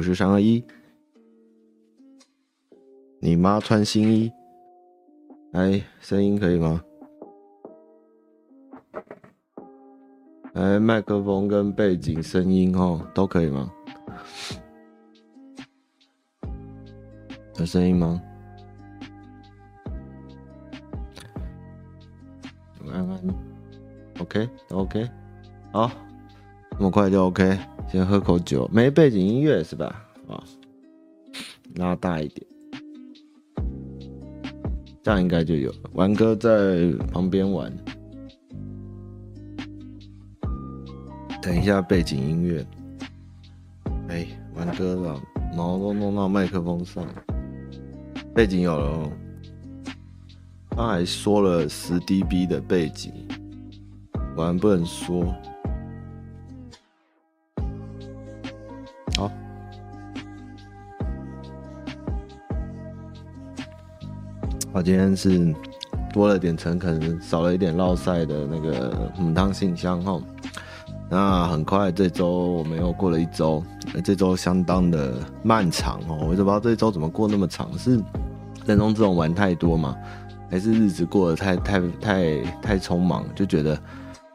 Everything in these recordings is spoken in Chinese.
我是三二一。你妈穿新衣，哎，声音可以吗？哎，麦克风跟背景声音哦，都可以吗？有声音吗？安安，OK，都 OK，好，那么快就 OK。先喝口酒，没背景音乐是吧？啊，拉大一点，这样应该就有了。玩哥在旁边玩。等一下，背景音乐。哎，玩哥了，毛都弄到麦克风上。背景有了哦。他还说了十 dB 的背景，玩不能说。今天是多了点诚恳，少了一点烙赛的那个母汤信箱哈。那很快，这周我们又过了一周，这周相当的漫长哦。我也不知道这周怎么过那么长，是人中这种玩太多嘛，还是日子过得太太太太匆忙，就觉得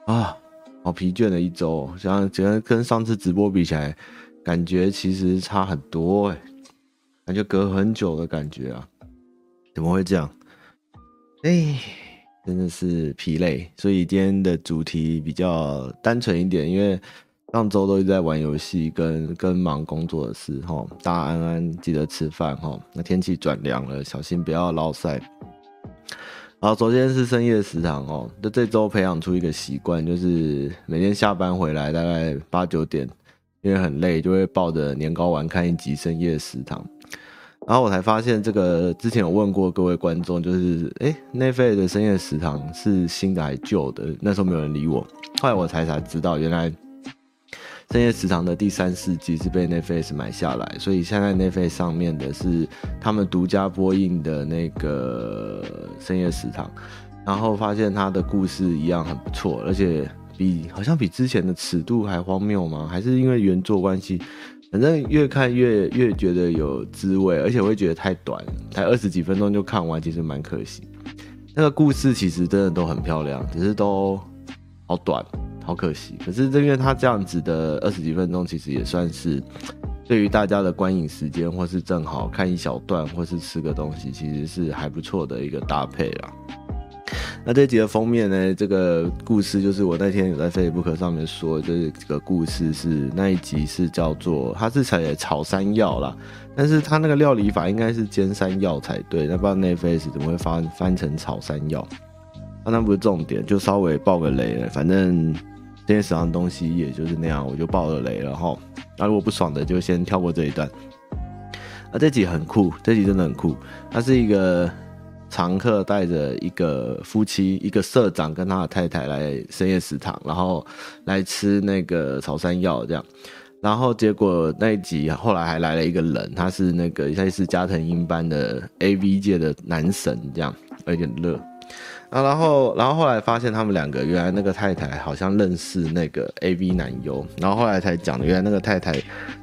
啊，好疲倦的一周。像觉得跟上次直播比起来，感觉其实差很多哎，感觉隔很久的感觉啊，怎么会这样？哎。真的是疲累，所以今天的主题比较单纯一点，因为上周都一直在玩游戏跟跟忙工作的事哈。大家安安记得吃饭哈。那天气转凉了，小心不要落晒。好，首先是深夜食堂哦。就这周培养出一个习惯，就是每天下班回来大概八九点，因为很累，就会抱着年糕丸看一集深夜食堂。然后我才发现，这个之前有问过各位观众，就是哎，奈飞的深夜食堂是新的还旧的？那时候没有人理我。后来我才才知道，原来深夜食堂的第三、四季是被奈飞买下来，所以现在奈飞上面的是他们独家播映的那个深夜食堂。然后发现他的故事一样很不错，而且比好像比之前的尺度还荒谬吗？还是因为原作关系？反正越看越越觉得有滋味，而且我会觉得太短，才二十几分钟就看完，其实蛮可惜。那个故事其实真的都很漂亮，只是都好短，好可惜。可是因为他这样子的二十几分钟，其实也算是对于大家的观影时间，或是正好看一小段，或是吃个东西，其实是还不错的一个搭配啦。那这集的封面呢？这个故事就是我那天有在 Facebook 上面说，这个故事是那一集是叫做，它是写炒山药啦，但是它那个料理法应该是煎山药才对，那不知道 Netflix 怎么会翻翻成炒山药？那那不是重点，就稍微爆个雷了，反正这些食堂东西也就是那样，我就爆了雷了哈。那如果不爽的就先跳过这一段。啊，这集很酷，这集真的很酷，它是一个。常客带着一个夫妻，一个社长跟他的太太来深夜食堂，然后来吃那个炒山药这样，然后结果那一集后来还来了一个人，他是那个类似加藤鹰般的 AV 界的男神这样，有点热。啊，然后，然后后来发现他们两个原来那个太太好像认识那个 AV 男优，然后后来才讲，原来那个太太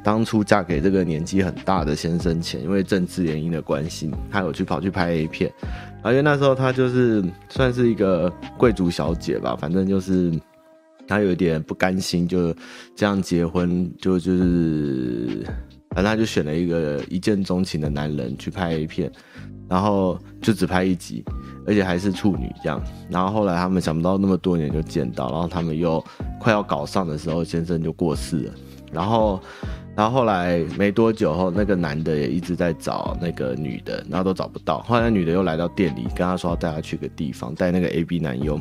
当初嫁给这个年纪很大的先生前，因为政治原因的关系，她有去跑去拍 A 片，而且那时候她就是算是一个贵族小姐吧，反正就是她有点不甘心，就这样结婚，就就是。反正他就选了一个一见钟情的男人去拍 A 片，然后就只拍一集，而且还是处女这样。然后后来他们想不到那么多年就见到，然后他们又快要搞上的时候，先生就过世了。然后，然后后来没多久后，那个男的也一直在找那个女的，然后都找不到。后来女的又来到店里，跟他说要带他去个地方，带那个 AB 男优。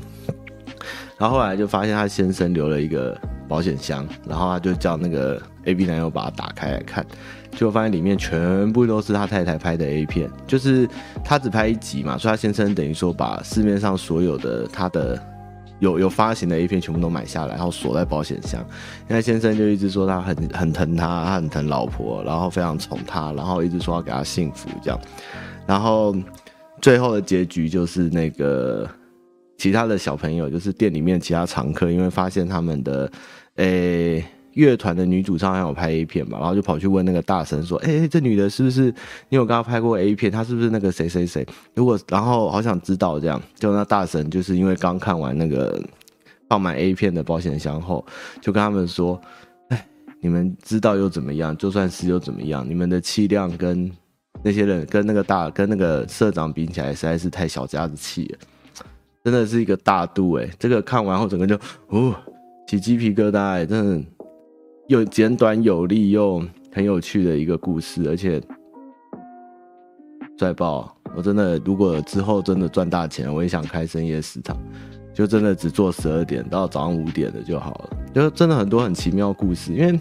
然后后来就发现他先生留了一个保险箱，然后他就叫那个 A B 男友把它打开来看，结果发现里面全部都是他太太拍的 A 片，就是他只拍一集嘛，所以他先生等于说把市面上所有的他的有有发行的 A 片全部都买下来，然后锁在保险箱。那先生就一直说他很很疼他，他很疼老婆，然后非常宠他，然后一直说要给他幸福这样，然后最后的结局就是那个。其他的小朋友就是店里面其他常客，因为发现他们的，诶、乐团的女主唱还有拍 A 片嘛，然后就跑去问那个大神说：“哎、这女的是不是你有跟她拍过 A 片？她是不是那个谁谁谁？如果然后好想知道这样，就那大神就是因为刚看完那个放满 A 片的保险箱后，就跟他们说：哎，你们知道又怎么样？就算是又怎么样？你们的气量跟那些人跟那个大跟那个社长比起来，实在是太小家子气了，真的是一个大度哎！这个看完后整个就哦起鸡皮疙瘩，真的。”又简短有力又很有趣的一个故事，而且帅爆！我真的，如果之后真的赚大钱，我也想开深夜食堂，就真的只做十二点到早上五点的就好了。就真的很多很奇妙故事，因为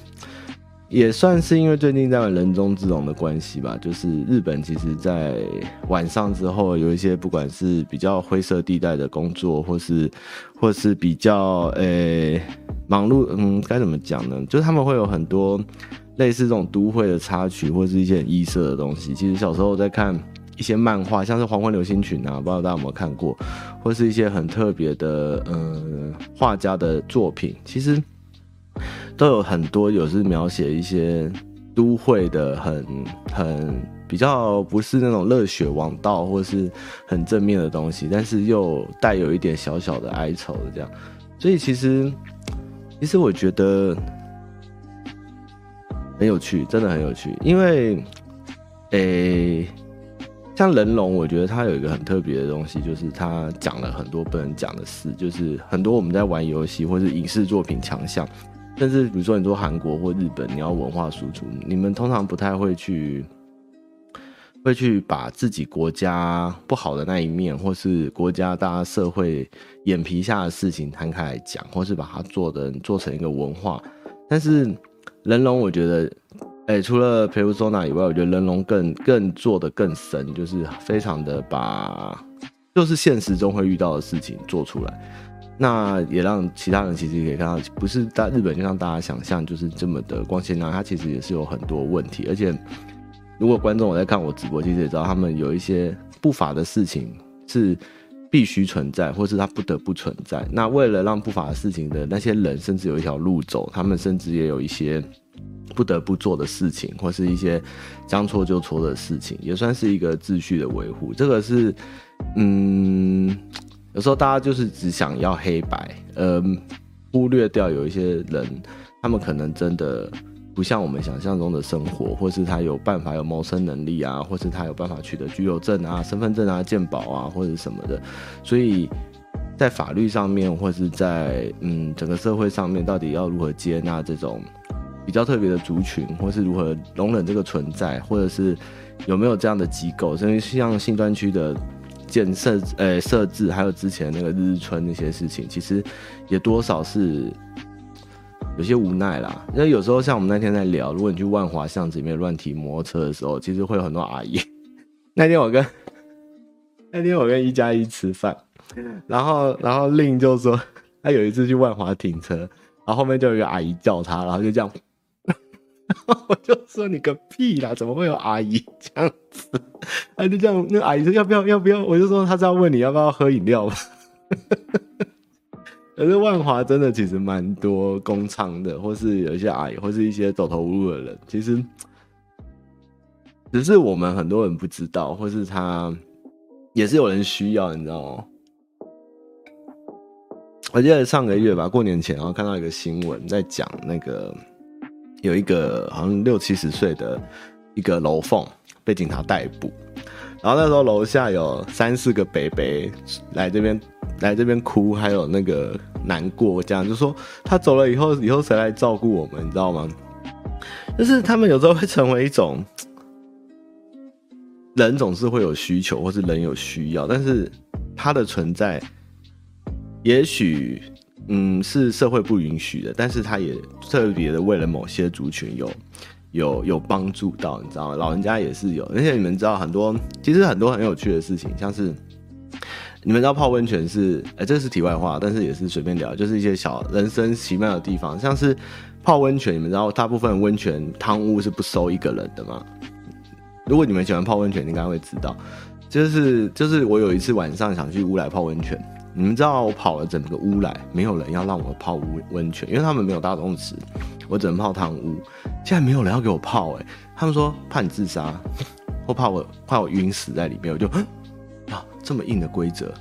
也算是因为最近在玩人中之龙的关系吧，就是日本其实在晚上之后有一些不管是比较灰色地带的工作，或是或是比较诶。忙碌，嗯，该怎么讲呢？就是他们会有很多类似这种都会的插曲，或是一些很异色的东西。其实小时候在看一些漫画，像是《黄昏流星群》啊，不知道大家有没有看过，或是一些很特别的，嗯，画家的作品，其实都有很多有是描写一些都会的很很比较不是那种热血王道，或是很正面的东西，但是又带有一点小小的哀愁的这样。所以其实。其实我觉得很有趣，真的很有趣。因为，诶、像人龙，我觉得他有一个很特别的东西，就是他讲了很多不能讲的事，就是很多我们在玩游戏或是影视作品强项，甚至比如说你说韩国或日本，你要文化输出，你们通常不太会去。会去把自己国家不好的那一面，或是国家大家社会眼皮下的事情摊开来讲，或是把它做的做成一个文化。但是人龙，我觉得，哎、除了 Persona 以外，我觉得人龙更更做的更深，就是非常的把就是现实中会遇到的事情做出来。那也让其他人其实也可以看到，不是在日本就像大家想象就是这么的光鲜亮丽，它其实也是有很多问题，而且。如果观众我在看我直播，其实也知道他们有一些不法的事情是必须存在，或是他不得不存在。那为了让不法的事情的那些人甚至有一条路走，他们甚至也有一些不得不做的事情，或是一些将错就错的事情，也算是一个秩序的维护。这个是，嗯，有时候大家就是只想要黑白，呃，忽略掉有一些人，他们可能真的。不像我们想象中的生活，或是他有办法有谋生能力啊，或是他有办法取得居留证啊、身份证啊、健保啊，或者什么的。所以在法律上面，或是在嗯整个社会上面，到底要如何接纳这种比较特别的族群，或是如何容忍这个存在，或者是有没有这样的机构？所以像新专区的建设、呃设置，还有之前那个日日春那些事情，其实也多少是。有些无奈啦，因为有时候像我们那天在聊，如果你去万华巷子里面乱停摩托车的时候，其实会有很多阿姨。那天我跟 那天我跟一加一吃饭，然后然后令就说他有一次去万华停车，然后后面就有一个阿姨叫他，然后就这样，我就说你个屁啦，怎么会有阿姨这样子？他就这样，那个阿姨说要不要要不要？我就说他是要问你要不要喝饮料吧。可是万华真的其实蛮多工厂的，或是有一些阿姨，或是一些走投无路的人，其实只是我们很多人不知道，或是他也是有人需要，你知道吗？我记得上个月吧，过年前，然后看到一个新闻，在讲那个有一个好像六七十岁的一个楼凤被警察逮捕，然后那时候楼下有三四个北北来这边。来这边哭，还有那个难过，这样就说他走了以后，以后谁来照顾我们？你知道吗？就是他们有时候会成为一种人，总是会有需求，或是人有需要，但是他的存在，也许嗯是社会不允许的，但是他也特别的为了某些族群有有有帮助到，你知道吗？老人家也是有，而且你们知道很多，其实很多很有趣的事情，像是。你们知道泡温泉是，哎、这是题外话，但是也是随便聊，就是一些小人生奇妙的地方，像是泡温泉，你们知道大部分温泉汤屋是不收一个人的吗？如果你们喜欢泡温泉，你应该会知道，就是就是我有一次晚上想去乌来泡温泉，你们知道我跑了整个乌来，没有人要让我泡温温泉，因为他们没有大众池，我只能泡汤屋。现在没有人要给我泡、哎，他们说怕你自杀，或怕我怕我晕死在里面，我就，这么硬的规则。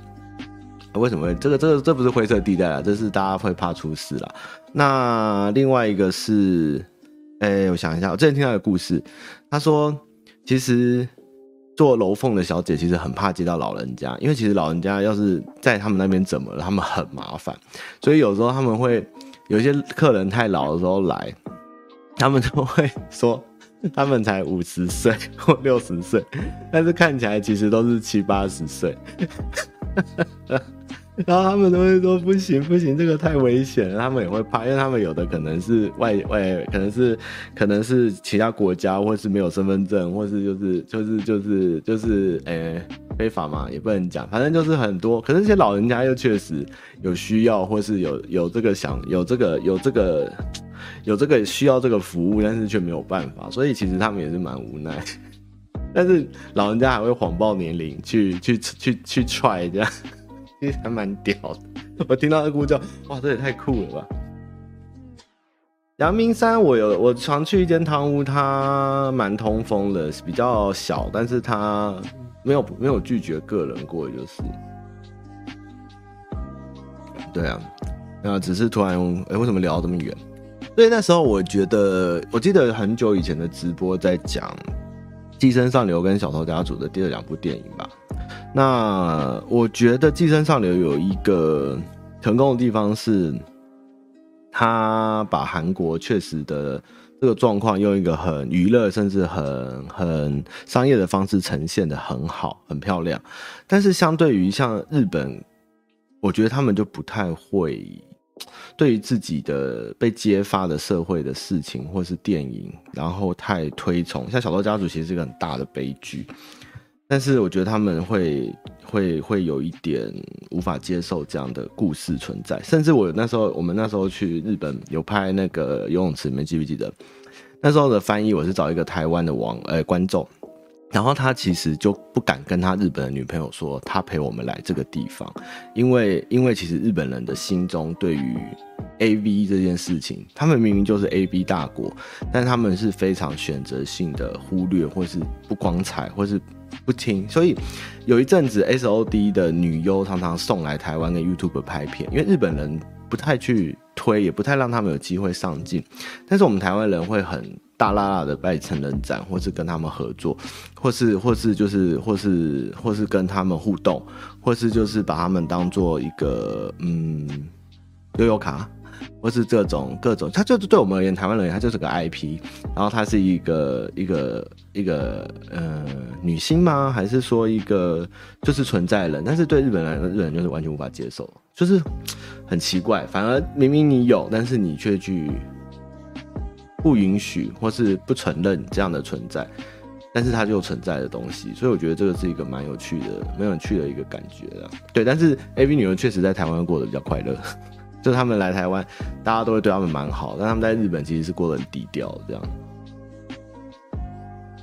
为什么会这个这个这不是灰色地带啊？这是大家会怕出事啦。那另外一个是，哎、我想一下，我之前听到一个故事，他说，其实做楼凤的小姐其实很怕接到老人家，因为其实老人家要是在他们那边怎么了，他们很麻烦，所以有时候他们会有些客人太老的时候来，他们就会说 他们才五十岁 或六十岁，但是看起来其实都是七八十岁。然后他们都会说不行不行，这个太危险了。他们也会怕，因为他们有的可能是外外，可能是可能是其他国家，或是没有身份证，或是就是就是就是就是，诶，非法嘛，也不能讲。反正就是很多，可是这些老人家又确实有需要，或是有有这个想有这个有这个有这个需要这个服务，但是却没有办法，所以其实他们也是蛮无奈。但是老人家还会谎报年龄，去去去去踹这样。其实还蛮屌的，我听到那个呼叫，哇，这也太酷了吧！阳明山，我有我常去一间汤屋，它蛮通风的，比较小，但是它没有没有拒绝个人过，就是。对啊，那只是突然，哎、为什么聊这么远？所以那时候我觉得，我记得很久以前的直播在讲《寄生上流》跟《小偷家族》的第二两部电影吧。那我觉得《寄生上流》有一个成功的地方是，他把韩国确实的这个状况用一个很娱乐甚至很很商业的方式呈现得很好，很漂亮。但是相对于像日本，我觉得他们就不太会对于自己的被揭发的社会的事情或是电影，然后太推崇。像《小偷家族》其实是一个很大的悲剧。但是我觉得他们会会会有一点无法接受这样的故事存在，甚至我那时候我们那时候去日本有拍那个游泳池，你们记不记得？那时候的翻译我是找一个台湾的网呃观众，然后他其实就不敢跟他日本的女朋友说他陪我们来这个地方，因为因为其实日本人的心中对于 AV 这件事情，他们明明就是 AV 大国，但他们是非常选择性的忽略或是不光彩或是。不听，所以有一阵子 S O D 的女优常常送来台湾跟 YouTube 拍片，因为日本人不太去推，也不太让他们有机会上镜。但是我们台湾人会很大拉拉的拜成人展，或是跟他们合作，或是或是就是或是或是跟他们互动，或是就是把他们当做一个嗯悠悠卡。或是这种各种，他就是对我们而言，台湾人，他就是个 IP，然后他是一个一个一个呃女星吗？还是说一个就是存在人？但是对日本人来说，日本人就是完全无法接受，就是 很奇怪。反而明明你有，但是你却去不允许或是不承认这样的存在，但是它就存在的东西。所以我觉得这个是一个蛮有趣的、蛮有趣的一个感觉的。对，但是 AV 女儿确实在台湾过得比较快乐。就他们来台湾，大家都会对他们蛮好，但他们在日本其实是过得很低调这样。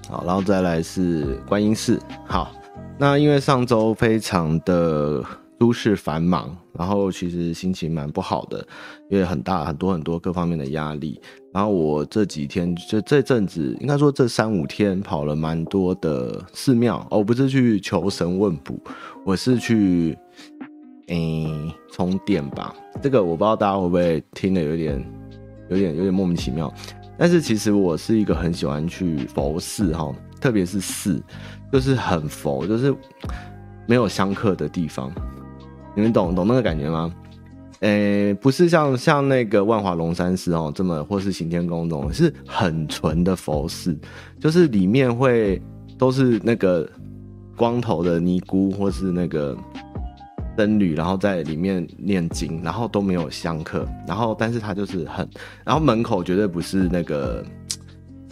好，然后再来是观音寺。好，那因为上周非常的都市繁忙，然后其实心情蛮不好的，因为很大很多很多各方面的压力。然后我这几天就这阵子，应该说这三五天跑了蛮多的寺庙，哦，不是去求神问卜，我是去。诶、充电吧，这个我不知道大家会不会听得有点、有点、有点莫名其妙。但是其实我是一个很喜欢去佛寺哈，特别是寺，就是很佛，就是没有相克的地方。你们懂懂那个感觉吗？诶、不是像像那个万华龙山寺哦这么，或是行天宫这种，是很纯的佛寺，就是里面会都是那个光头的尼姑，或是那个。僧侣，然后在里面念经，然后都没有香客，然后但是他就是很，然后门口绝对不是那个，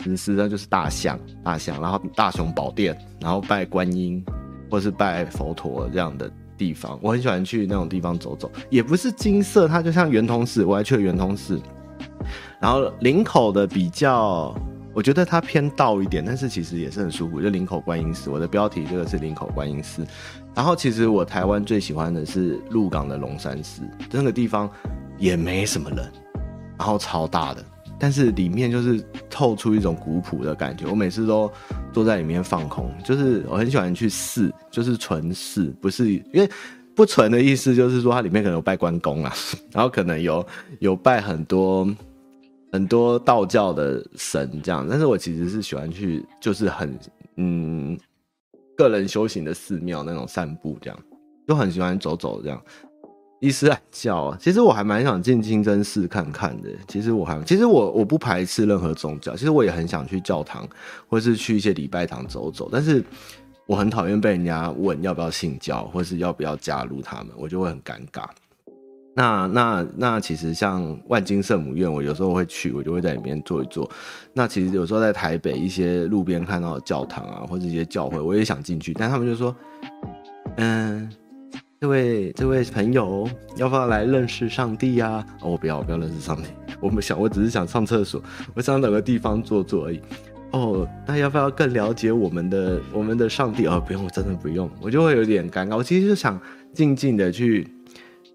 其实呢就是大象，大象，然后大雄宝殿，然后拜观音或是拜佛陀这样的地方，我很喜欢去那种地方走走，也不是金色，它就像圆通寺，我还去了圆通寺，然后林口的比较。我觉得它偏道一点，但是其实也是很舒服。就林口观音寺，我的标题这个是林口观音寺。然后其实我台湾最喜欢的是鹿港的龙山寺，那个地方也没什么人，然后超大的，但是里面就是透出一种古朴的感觉。我每次都坐在里面放空，就是我很喜欢去寺，就是纯寺，不是因为不纯的意思，就是说它里面可能有拜关公啊，然后可能有有拜很多很多道教的神这样。但是我其实是喜欢去，就是很嗯个人修行的寺庙那种散步这样，就很喜欢走走这样。伊斯兰教，其实我还蛮想进清真寺看看的。其实我还，其实我我不排斥任何宗教，其实我也很想去教堂，或是去一些礼拜堂走走。但是我很讨厌被人家问要不要信教，或是要不要加入他们，我就会很尴尬。那那那，其实像万金圣母院，我有时候会去，我就会在里面坐一坐。那其实有时候在台北一些路边看到教堂啊，或者一些教会，我也想进去，但他们就说，嗯。这位这位朋友，要不要来认识上帝呀？啊？我不要，我不要认识上帝。我们想，我只是想上厕所，我想找个地方坐坐而已。哦，那要不要更了解我们的我们的上帝？哦，不用，我真的不用，我就会有点尴尬。我其实就想静静的去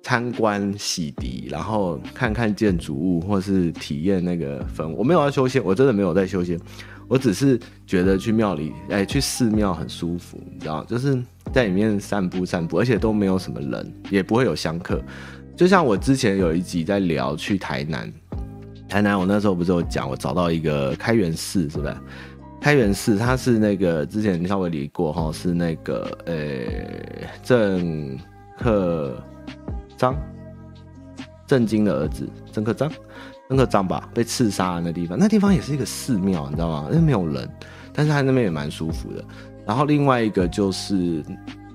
参观洗涤，然后看看建筑物，或是体验那个氛。我没有要修仙，我真的没有在修仙。我只是觉得去庙里，哎，去寺庙很舒服，你知道，就是在里面散步散步，而且都没有什么人，也不会有香客。就像我之前有一集在聊去台南，台南我那时候不是有讲，我找到一个开元寺，是不是？开元寺它是那个之前稍微理过哈，是那个呃正客张，郑经的儿子郑克彰。那个张吧，被刺杀的那地方，那地方也是一个寺庙，你知道吗？因为没有人，但是他那边也蛮舒服的。然后另外一个就是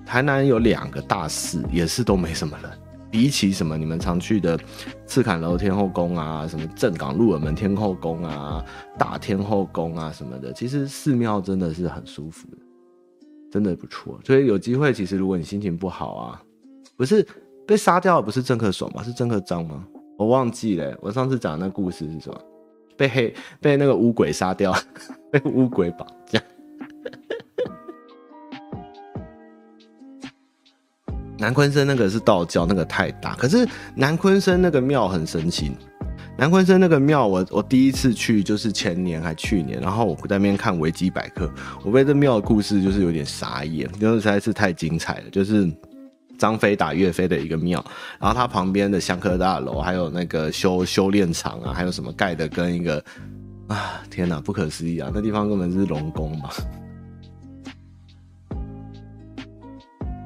台南有两个大寺，也是都没什么人。比起什么你们常去的赤崁楼天后宫啊，什么正港鹿耳门天后宫啊，大天后宫啊什么的，其实寺庙真的是很舒服的，真的不错。所以有机会，其实如果你心情不好啊，不是被杀掉的不是郑克爽吗？是郑克彰吗？我忘记了，我上次讲的那故事是什么？被黑被那个乌鬼杀掉，被乌鬼绑架。南鲲鯓那个是道教，那个太大。可是南鲲鯓那个庙很神奇。南鲲鯓那个庙，我我第一次去就是前年还去年，然后我在那边看维基百科，我被这庙的故事就是有点傻眼，因为实在是太精彩了，就是。张飞打岳飞的一个庙，然后它旁边的香客大楼，还有那个修修炼场啊，还有什么盖的跟一个啊，天哪，不可思议啊！那地方根本是龙宫嘛。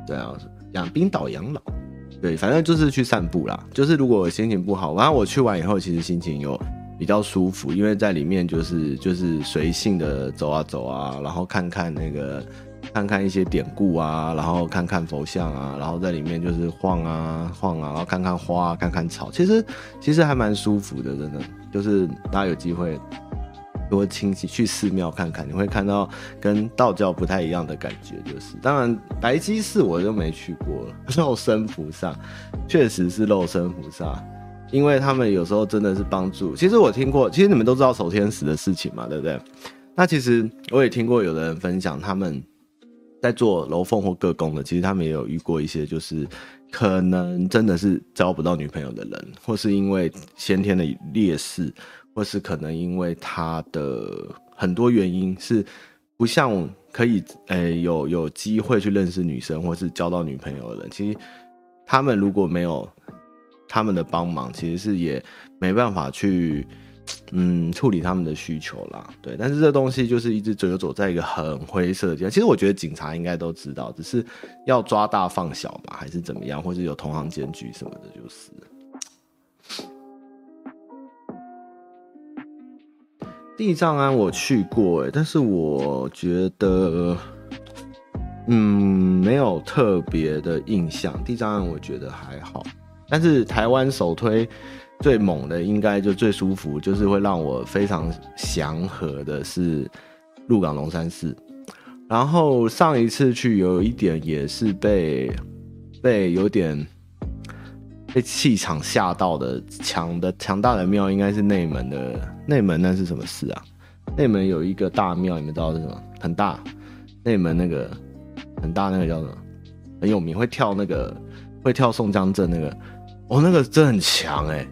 对啊，养冰岛养老，对，反正就是去散步啦。就是如果心情不好，然后我去完以后，其实心情有比较舒服，因为在里面就是就是随性的走啊走啊，然后看看那个。看看一些典故啊，然后看看佛像啊，然后在里面就是晃啊晃啊，然后看看花，看看草，其实其实还蛮舒服的，真的。就是大家有机会多亲戚去寺庙看看，你会看到跟道教不太一样的感觉。就是当然白鸡寺我就没去过了，肉身菩萨确实是肉身菩萨，因为他们有时候真的是帮助。其实我听过，其实你们都知道守天使的事情嘛，对不对？那其实我也听过有的人分享他们。在做楼凤或各宫的，其实他们也有遇过一些，就是可能真的是交不到女朋友的人，或是因为先天的劣势，或是可能因为他的很多原因，是不像可以诶、有有机会去认识女生，或是交到女朋友的人。其实他们如果没有他们的帮忙，其实是也没办法去。嗯，处理他们的需求啦，对，但是这东西就是一直走走在一个很灰色的地方。其实我觉得警察应该都知道，只是要抓大放小嘛，还是怎么样，或者有同行检举什么的，就是。地藏庵我去过哎，但是我觉得，嗯，没有特别的印象。地藏庵我觉得还好，但是台湾首推。最猛的应该就最舒服，就是会让我非常祥和的是鹿港龙山寺。然后上一次去有一点也是被被有点被气场吓到的强的强大的庙，应该是内门的内门，那是什么寺啊？内门有一个大庙，你们知道是什么？很大，内门那个很大那个叫什么？很有名，会跳那个会跳宋江阵那个，哦，那个真很强哎、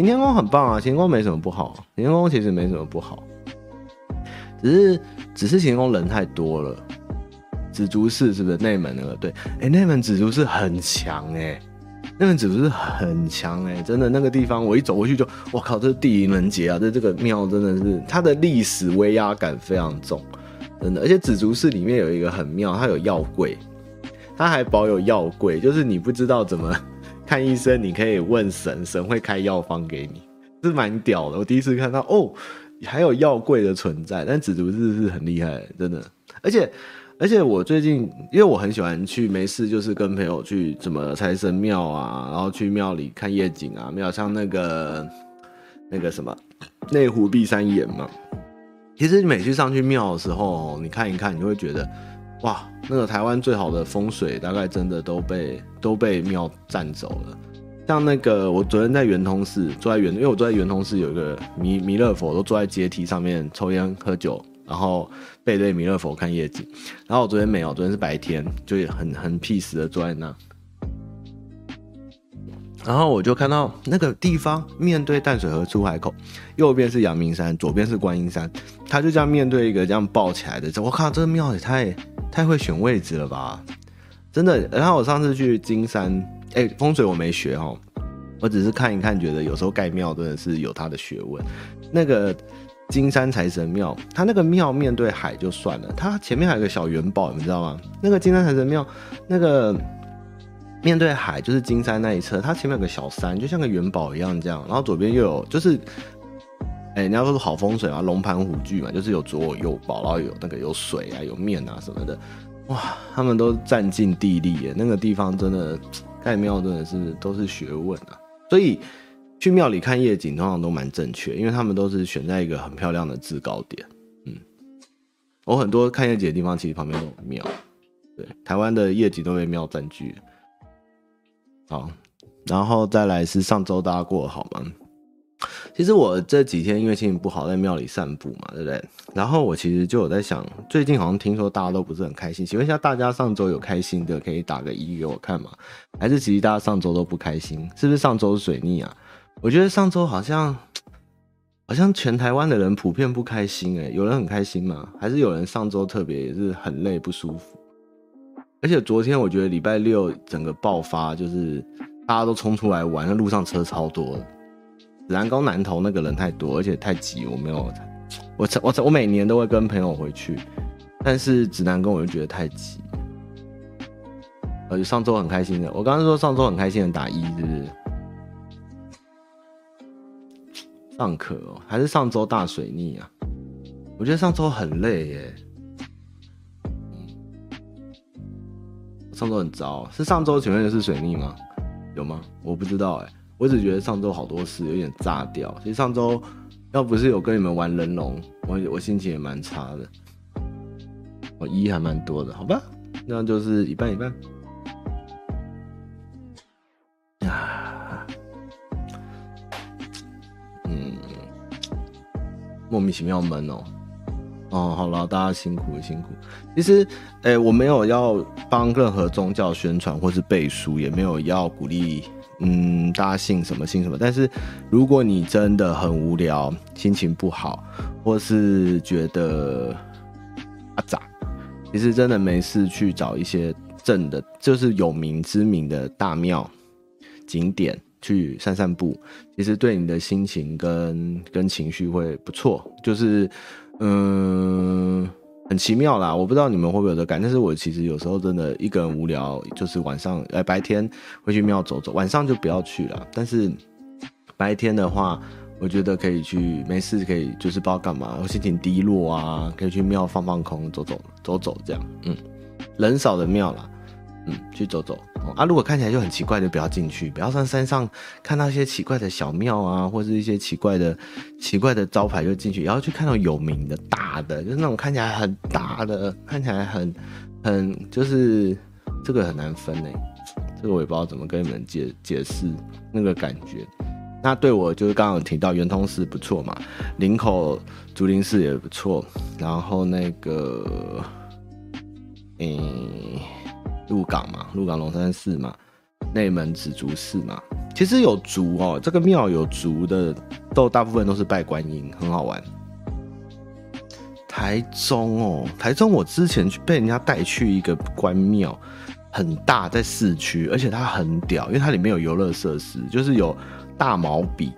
行天宫很棒啊，晴天宫没什么不好，行天宫其实没什么不好，只是只是晴天宫人太多了。紫竹寺是不是内门那个？对，哎、内门紫竹寺很强哎、欸，内门紫竹寺很强哎、真的那个地方我一走过去就，我靠，这是地灵人杰啊！这这个庙真的是它的历史威压感非常重，真的。而且紫竹寺里面有一个很妙，它有药柜，它还保有药柜，就是你不知道怎么看医生，你可以问神，神会开药方给你，是蛮屌的。我第一次看到哦，还有药柜的存在，但紫竹寺是很厉害，真的，而且。而且我最近，因为我很喜欢去，没事就是跟朋友去什么财神庙啊，然后去庙里看夜景啊，庙像那个那个什么内湖碧山岩嘛。其实你每次上去庙的时候，你看一看，你会觉得哇，那个台湾最好的风水大概真的都被都被庙占走了。像那个我昨天在圆通寺坐在圆，因为我坐在圆通寺有一个弥弥勒佛，都坐在阶梯上面抽烟喝酒。然后背对弥勒佛看夜景，然后我昨天没有，昨天是白天，就很 很 peace 的坐在那，然后我就看到那个地方面对淡水河出海口，右边是阳明山，左边是观音山，他就这样面对一个这样抱起来的，我靠，这个庙也太太会选位置了吧，真的。然后我上次去金山，哎，风水我没学哦，我只是看一看，觉得有时候盖庙真的是有它的学问，那个。金山财神庙，它那个庙面对海就算了，它前面还有个小元宝，你知道吗？那个金山财神庙，那个面对海就是金山那一侧，它前面有个小山，就像个元宝一样这样。然后左边又有，就是，哎、欸，你要说是好风水嘛，龙盘虎踞嘛，就是有左右宝，然后有那个有水啊，有面啊什么的，哇，他们都占尽地利耶，那个地方真的盖庙真的是都是学问啊，所以。去庙里看夜景通常都蛮正确，因为他们都是选在一个很漂亮的制高点。嗯，我很多看夜景的地方其实旁边都有庙。对，台湾的夜景都被庙占据。好，然后再来是上周大家过好吗？其实我这几天因为心情不好，在庙里散步嘛，对不对？然后我其实就有在想，最近好像听说大家都不是很开心。请问一下，大家上周有开心的可以打个一给我看吗？还是其实大家上周都不开心？是不是上周水逆啊？我觉得上周好像，好像全台湾的人普遍不开心诶，有人很开心吗？还是有人上周特别也是很累不舒服？而且昨天我觉得礼拜六整个爆发，就是大家都冲出来玩，那路上车超多的。指南宫南投那个人太多，而且太挤，我没有。我我我每年都会跟朋友回去，但是指南宫我就觉得太挤。而且上周很开心的，我刚刚说上周很开心的打一，是不是？尚可哦，还是上周大水逆啊？我觉得上周很累耶。上周很糟，是上周请问的是水逆吗？有吗？我不知道哎，我只觉得上周好多事有点炸掉。其实上周要不是有跟你们玩人龙，我我心情也蛮差的。我一还蛮多的，好吧，那就是一半一半。呀，嗯莫名其妙闷哦，哦，好了，大家辛苦，辛苦。其实，哎、我没有要帮任何宗教宣传或是背书，也没有要鼓励，嗯，大家信什么信什么。但是，如果你真的很无聊，心情不好，或是觉得阿杂，其实真的没事去找一些正的，就是有名知名的大庙景点。去散散步，其实对你的心情跟跟情绪会不错，就是嗯很奇妙啦。我不知道你们会不会有这感，但是我其实有时候真的一个人无聊，就是晚上哎白天会去庙走走，晚上就不要去了。但是白天的话，我觉得可以去，没事可以就是不知道干嘛，我心情低落啊，可以去庙放放空，走走走走这样，嗯，人少的庙啦。嗯，去走走啊！如果看起来就很奇怪，就不要进去，不要上山上看到一些奇怪的小庙啊，或是一些奇怪的、奇怪的招牌就进去，然后去看到有名的大的，就是那种看起来很大的，看起来很很就是这个很难分诶，这个我也不知道怎么跟你们解解释那个感觉。那对我就是刚刚有提到圆通寺不错嘛，林口竹林寺也不错，然后那个嗯。鹿港嘛，鹿港龙山寺嘛，内门紫竹寺嘛，其实有竹哦，这个庙有竹的，都大部分都是拜观音，很好玩。台中哦，台中我之前去被人家带去一个关庙，很大，在市区，而且它很屌，因为它里面有游乐设施，就是有大毛笔，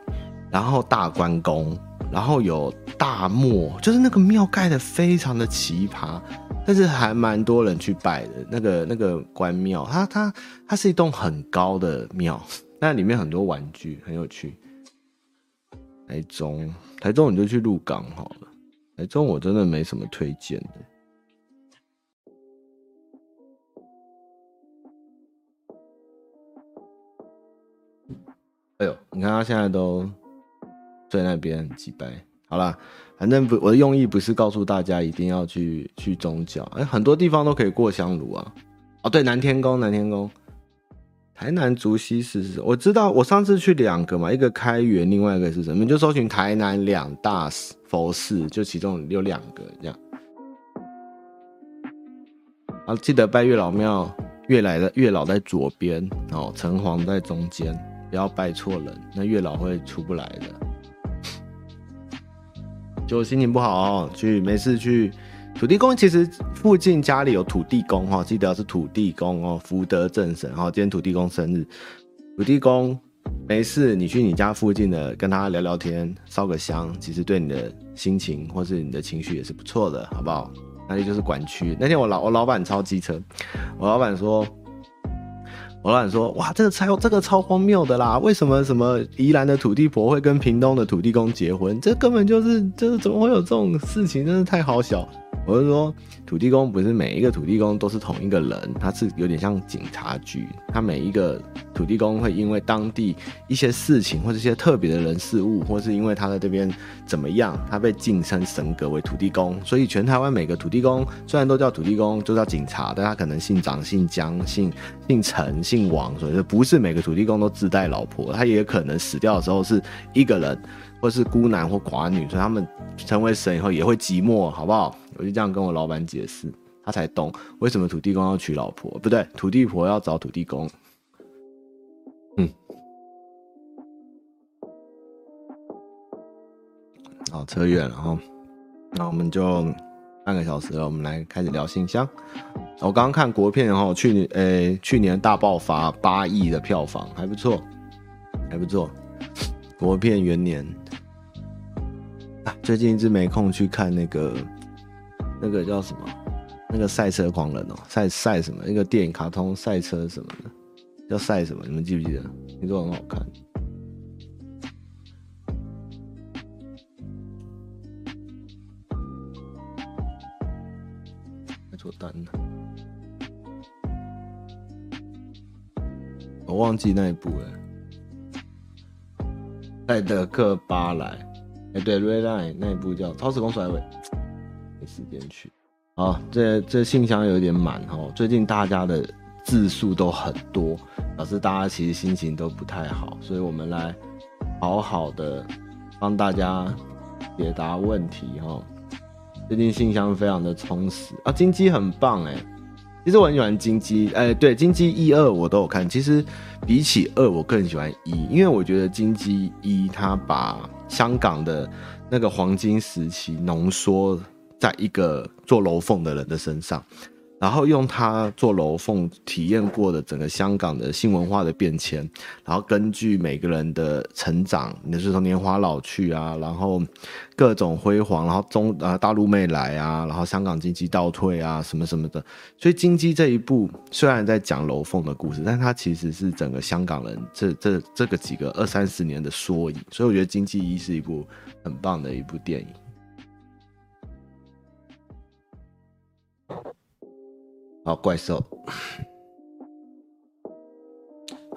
然后大关公，然后有大漠，就是那个庙盖得非常的奇葩。但是还蛮多人去拜的，那个那个关庙，它它它是一栋很高的庙，那里面很多玩具，很有趣。台中，台中你就去鹿港好了。台中我真的没什么推荐的。哎呦，你看他现在都在那边祭拜，好啦。反正不，我的用意不是告诉大家一定要去去宗教，哎，很多地方都可以过香炉啊。哦，对，南天宫，南天宫，台南竹溪寺是，我知道，我上次去两个嘛，一个开元，另外一个是什么？你就搜寻台南两大佛寺，就其中有两个这样。啊，记得拜月老庙，月来的月老在左边，哦，城隍在中间，不要拜错人，那月老会出不来的。就心情不好哦，去没事去土地公。其实附近家里有土地公哈，记得是土地公哦，福德正神哈。今天土地公生日，土地公没事，你去你家附近的跟他聊聊天，烧个香，其实对你的心情或是你的情绪也是不错的，好不好？那里就是管区。那天我老我老板超机车，我老板说。我老板说：“哇，这个超这个超荒谬的啦！为什么什么宜兰的土地婆会跟屏东的土地公结婚？这根本就是，这怎么会有这种事情？真是太好笑。”我是说，土地公不是每一个土地公都是同一个人，他是有点像警察局，他每一个土地公会因为当地一些事情或者一些特别的人事物，或是因为他在这边怎么样，他被晋升神格为土地公。所以全台湾每个土地公虽然都叫土地公，就叫警察，但他可能姓张、姓江、姓姓陈、姓王，所以就不是每个土地公都自带老婆，他也可能死掉的时候是一个人，或是孤男或寡女，所以他们成为神以后也会寂寞，好不好？我就这样跟我老板解释，他才懂为什么土地公要娶老婆，不对，土地婆要找土地公。嗯，好，扯远了哈，那我们就半个小时了，我们来开始聊信箱。我刚刚看国片哈，去年诶、去年大爆发八亿的票房，还不错，还不错，国片元年。最近一直没空去看那个。那个叫什么？那个赛车狂人哦，赛赛什么？那个电影卡通赛车什么的，叫赛什么？你们记不记得？听说很好看。还做单呢？我忘记那一部了。赛德克巴莱，哎，对，瑞莱那一部叫《超时空甩尾》。没时间去，好，这这信箱有点满哦。最近大家的字数都很多，表示大家其实心情都不太好，所以我们来好好的帮大家解答问题哦。最近信箱非常的充实啊，金鸡很棒哎，其实我很喜欢金鸡，哎，对，金鸡一二我都有看，其实比起二我更喜欢一，因为我觉得金鸡一它把香港的那个黄金时期浓缩。在一个做楼凤的人的身上，然后用他做楼凤体验过的整个香港的新文化的变迁，然后根据每个人的成长，你是从年华老去啊，然后各种辉煌，然后中啊大陆妹来啊，然后香港经济倒退啊，什么什么的。所以《金鸡》这一部虽然在讲楼凤的故事，但它其实是整个香港人这这这个几个二三十年的缩影。所以我觉得《金鸡一》是一部很棒的一部电影。好，怪兽。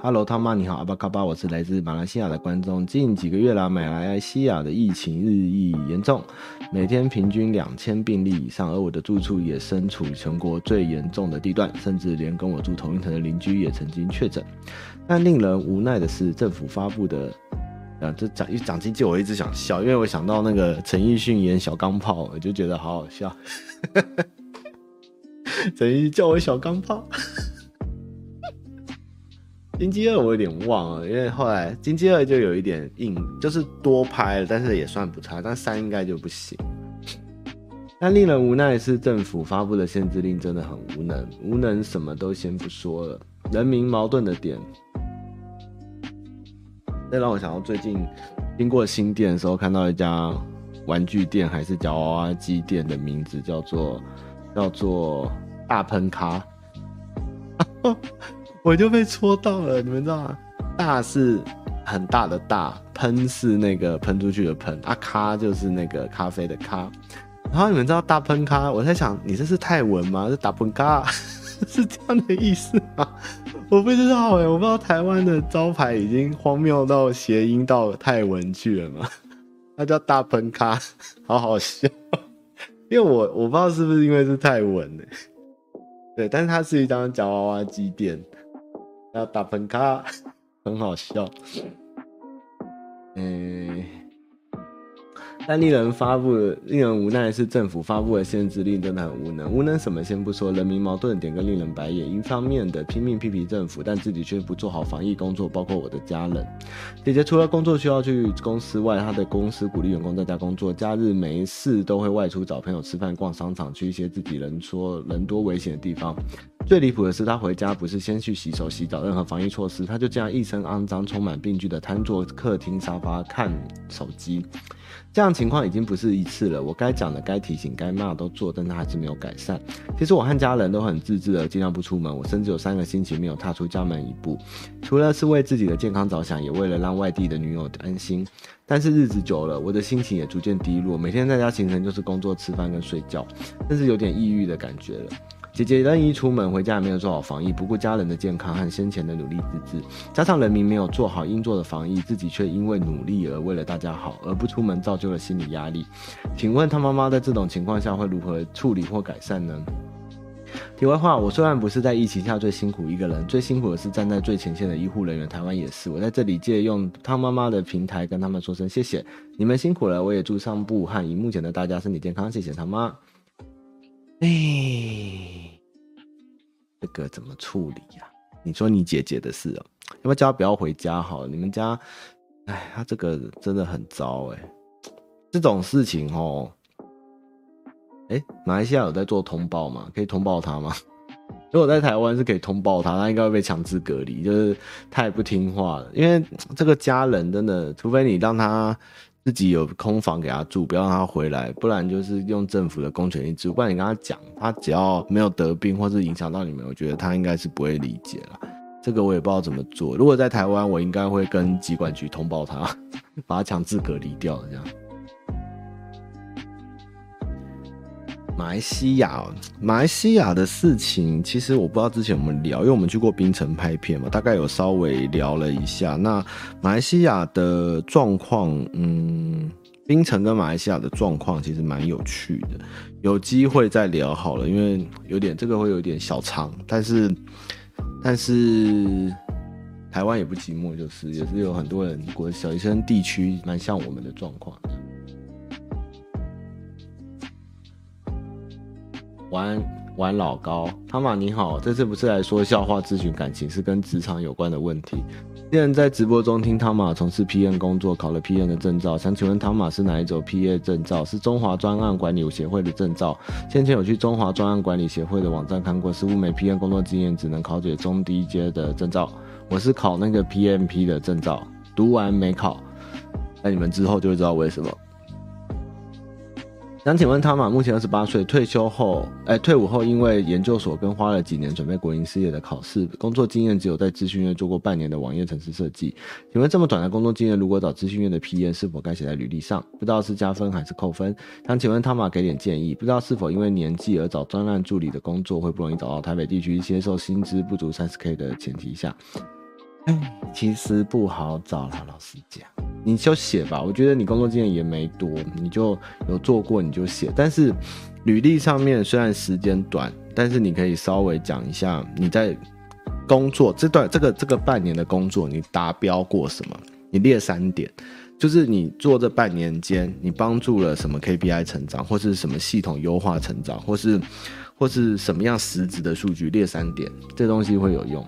Hello，他妈你好，阿巴卡巴，我是来自马来西亚的观众。近几个月来，马来西亚的疫情日益严重，每天平均两千病例以上，而我的住处也身处全国最严重的地段，甚至连跟我住同一层的邻居也曾经确诊。但令人无奈的是，政府发布的，啊，这讲一讲经济，我一直想笑，因为我想到那个陈奕迅演小钢炮，我就觉得好好笑。等于叫我小钢炮，金鸡二我有点忘了，因为后来金鸡二就有一点硬，就是多拍了，但是也算不差。但三应该就不行。但令人无奈的是，政府发布的限制令真的很无能，无能什么都先不说了，人民矛盾的点。这让我想到最近经过新店的时候，看到一家玩具店还是叫娃娃机店的名字叫做叫做大喷咖，我就被戳到了，你们知道吗？大是很大的大，喷是那个喷出去的喷，啊咖就是那个咖啡的咖。然后你们知道大喷咖，我在想你这是泰文吗？是大喷咖，是这样的意思吗？我不知道哎、欸，我不知道台湾的招牌已经荒谬到谐音到泰文去了吗？它叫大喷咖，好好笑。因为我我不知道是不是因为是泰文呢、欸？对，但是它是一张夹娃娃机店，叫大喷咖，很好笑。嗯、但令人发布的、令人无奈的是，政府发布的限制令真的很无能。无能什么先不说，人民矛盾点更令人白眼。一方面的拼命批评政府，但自己却不做好防疫工作，包括我的家人。姐姐除了工作需要去公司外，她的公司鼓励员工在家工作，假日没事都会外出找朋友吃饭、逛商场，去一些自己人说人多危险的地方。最离谱的是，她回家不是先去洗手、洗澡，任何防疫措施，她就这样一身肮脏、充满病菌的瘫坐客厅沙发看手机。这样情况已经不是一次了，我该讲的、该提醒、该骂都做，但他还是没有改善。其实我和家人都很自制的，尽量不出门。我甚至有三个星期没有踏出家门一步，除了是为自己的健康着想，也为了让外地的女友安心。但是日子久了，我的心情也逐渐低落，每天在家行程就是工作、吃饭跟睡觉，甚至有点抑郁的感觉了。姐姐任意出门回家，也没有做好防疫，不顾家人的健康和先前的努力自制，加上人民没有做好应做的防疫，自己却因为努力而为了大家好而不出门，造就了心理压力。请问他妈妈在这种情况下会如何处理或改善呢？题外话，我虽然不是在疫情下最辛苦一个人，最辛苦的是站在最前线的医护人员，台湾也是。我在这里借用汤妈妈的平台跟他们说声谢谢，你们辛苦了。我也祝上部和荧幕前的大家身体健康，谢谢汤妈。哎，这个怎么处理呀、你说你姐姐的事哦、喔，要不要叫她不要回家好了？你们家，哎，她这个真的很糟哎。这种事情哦，哎，马来西亚有在做通报吗？可以通报他吗？如果在台湾是可以通报他，他应该会被强制隔离，就是太不听话了。因为这个家人真的，除非你让他。自己有空房给他住，不要让他回来，不然就是用政府的公权力住。不然你跟他讲，他只要没有得病或是影响到你们，我觉得他应该是不会理解了。这个我也不知道怎么做。如果在台湾，我应该会跟疾管局通报他，把他强制隔离掉，这样。马来西亚，马来西亚的事情，其实我不知道之前我们聊，因为我们去过槟城拍片嘛，大概有稍微聊了一下。那马来西亚的状况，嗯，槟城跟马来西亚的状况其实蛮有趣的，有机会再聊好了，因为有点这个会有点小长，但是 但是台湾也不寂寞，就是也是有很多人过小医生地区蛮像我们的状况。玩玩老高，汤玛你好，这次不是来说笑话咨询感情，是跟职场有关的问题。现在在直播中听汤玛从事 P N 工作，考了 P N 的证照，想请问汤玛是哪一种 P A 证照？是中华专案管理协会的证照。先前有去中华专案管理协会的网站看过，似乎没 P N 工作经验，只能考取中低阶的证照。我是考那个 PMP 的证照，读完没考，那你们之后就会知道为什么。想请问汤玛，目前二十八岁，退休后，哎、退伍后因为研究所跟花了几年准备国营事业的考试，工作经验只有在资讯院做过半年的网页程式设计。请问这么短的工作经验，如果找资讯院的 PM，是否该写在履历上？不知道是加分还是扣分？想请问汤玛给点建议，不知道是否因为年纪而找专案助理的工作会不容易找到？台北地区接受薪资不足三十 K 的前提下。哎，其实不好找啦，老实讲，你就写吧。我觉得你工作经验也没多，你就有做过你就写。但是履历上面虽然时间短，但是你可以稍微讲一下你在工作这段这个这个半年的工作，你达标过什么？你列三点，就是你做这半年间，你帮助了什么 KPI 成长，或是什么系统优化成长，或是或是什么样实质的数据，列三点，这东西会有用。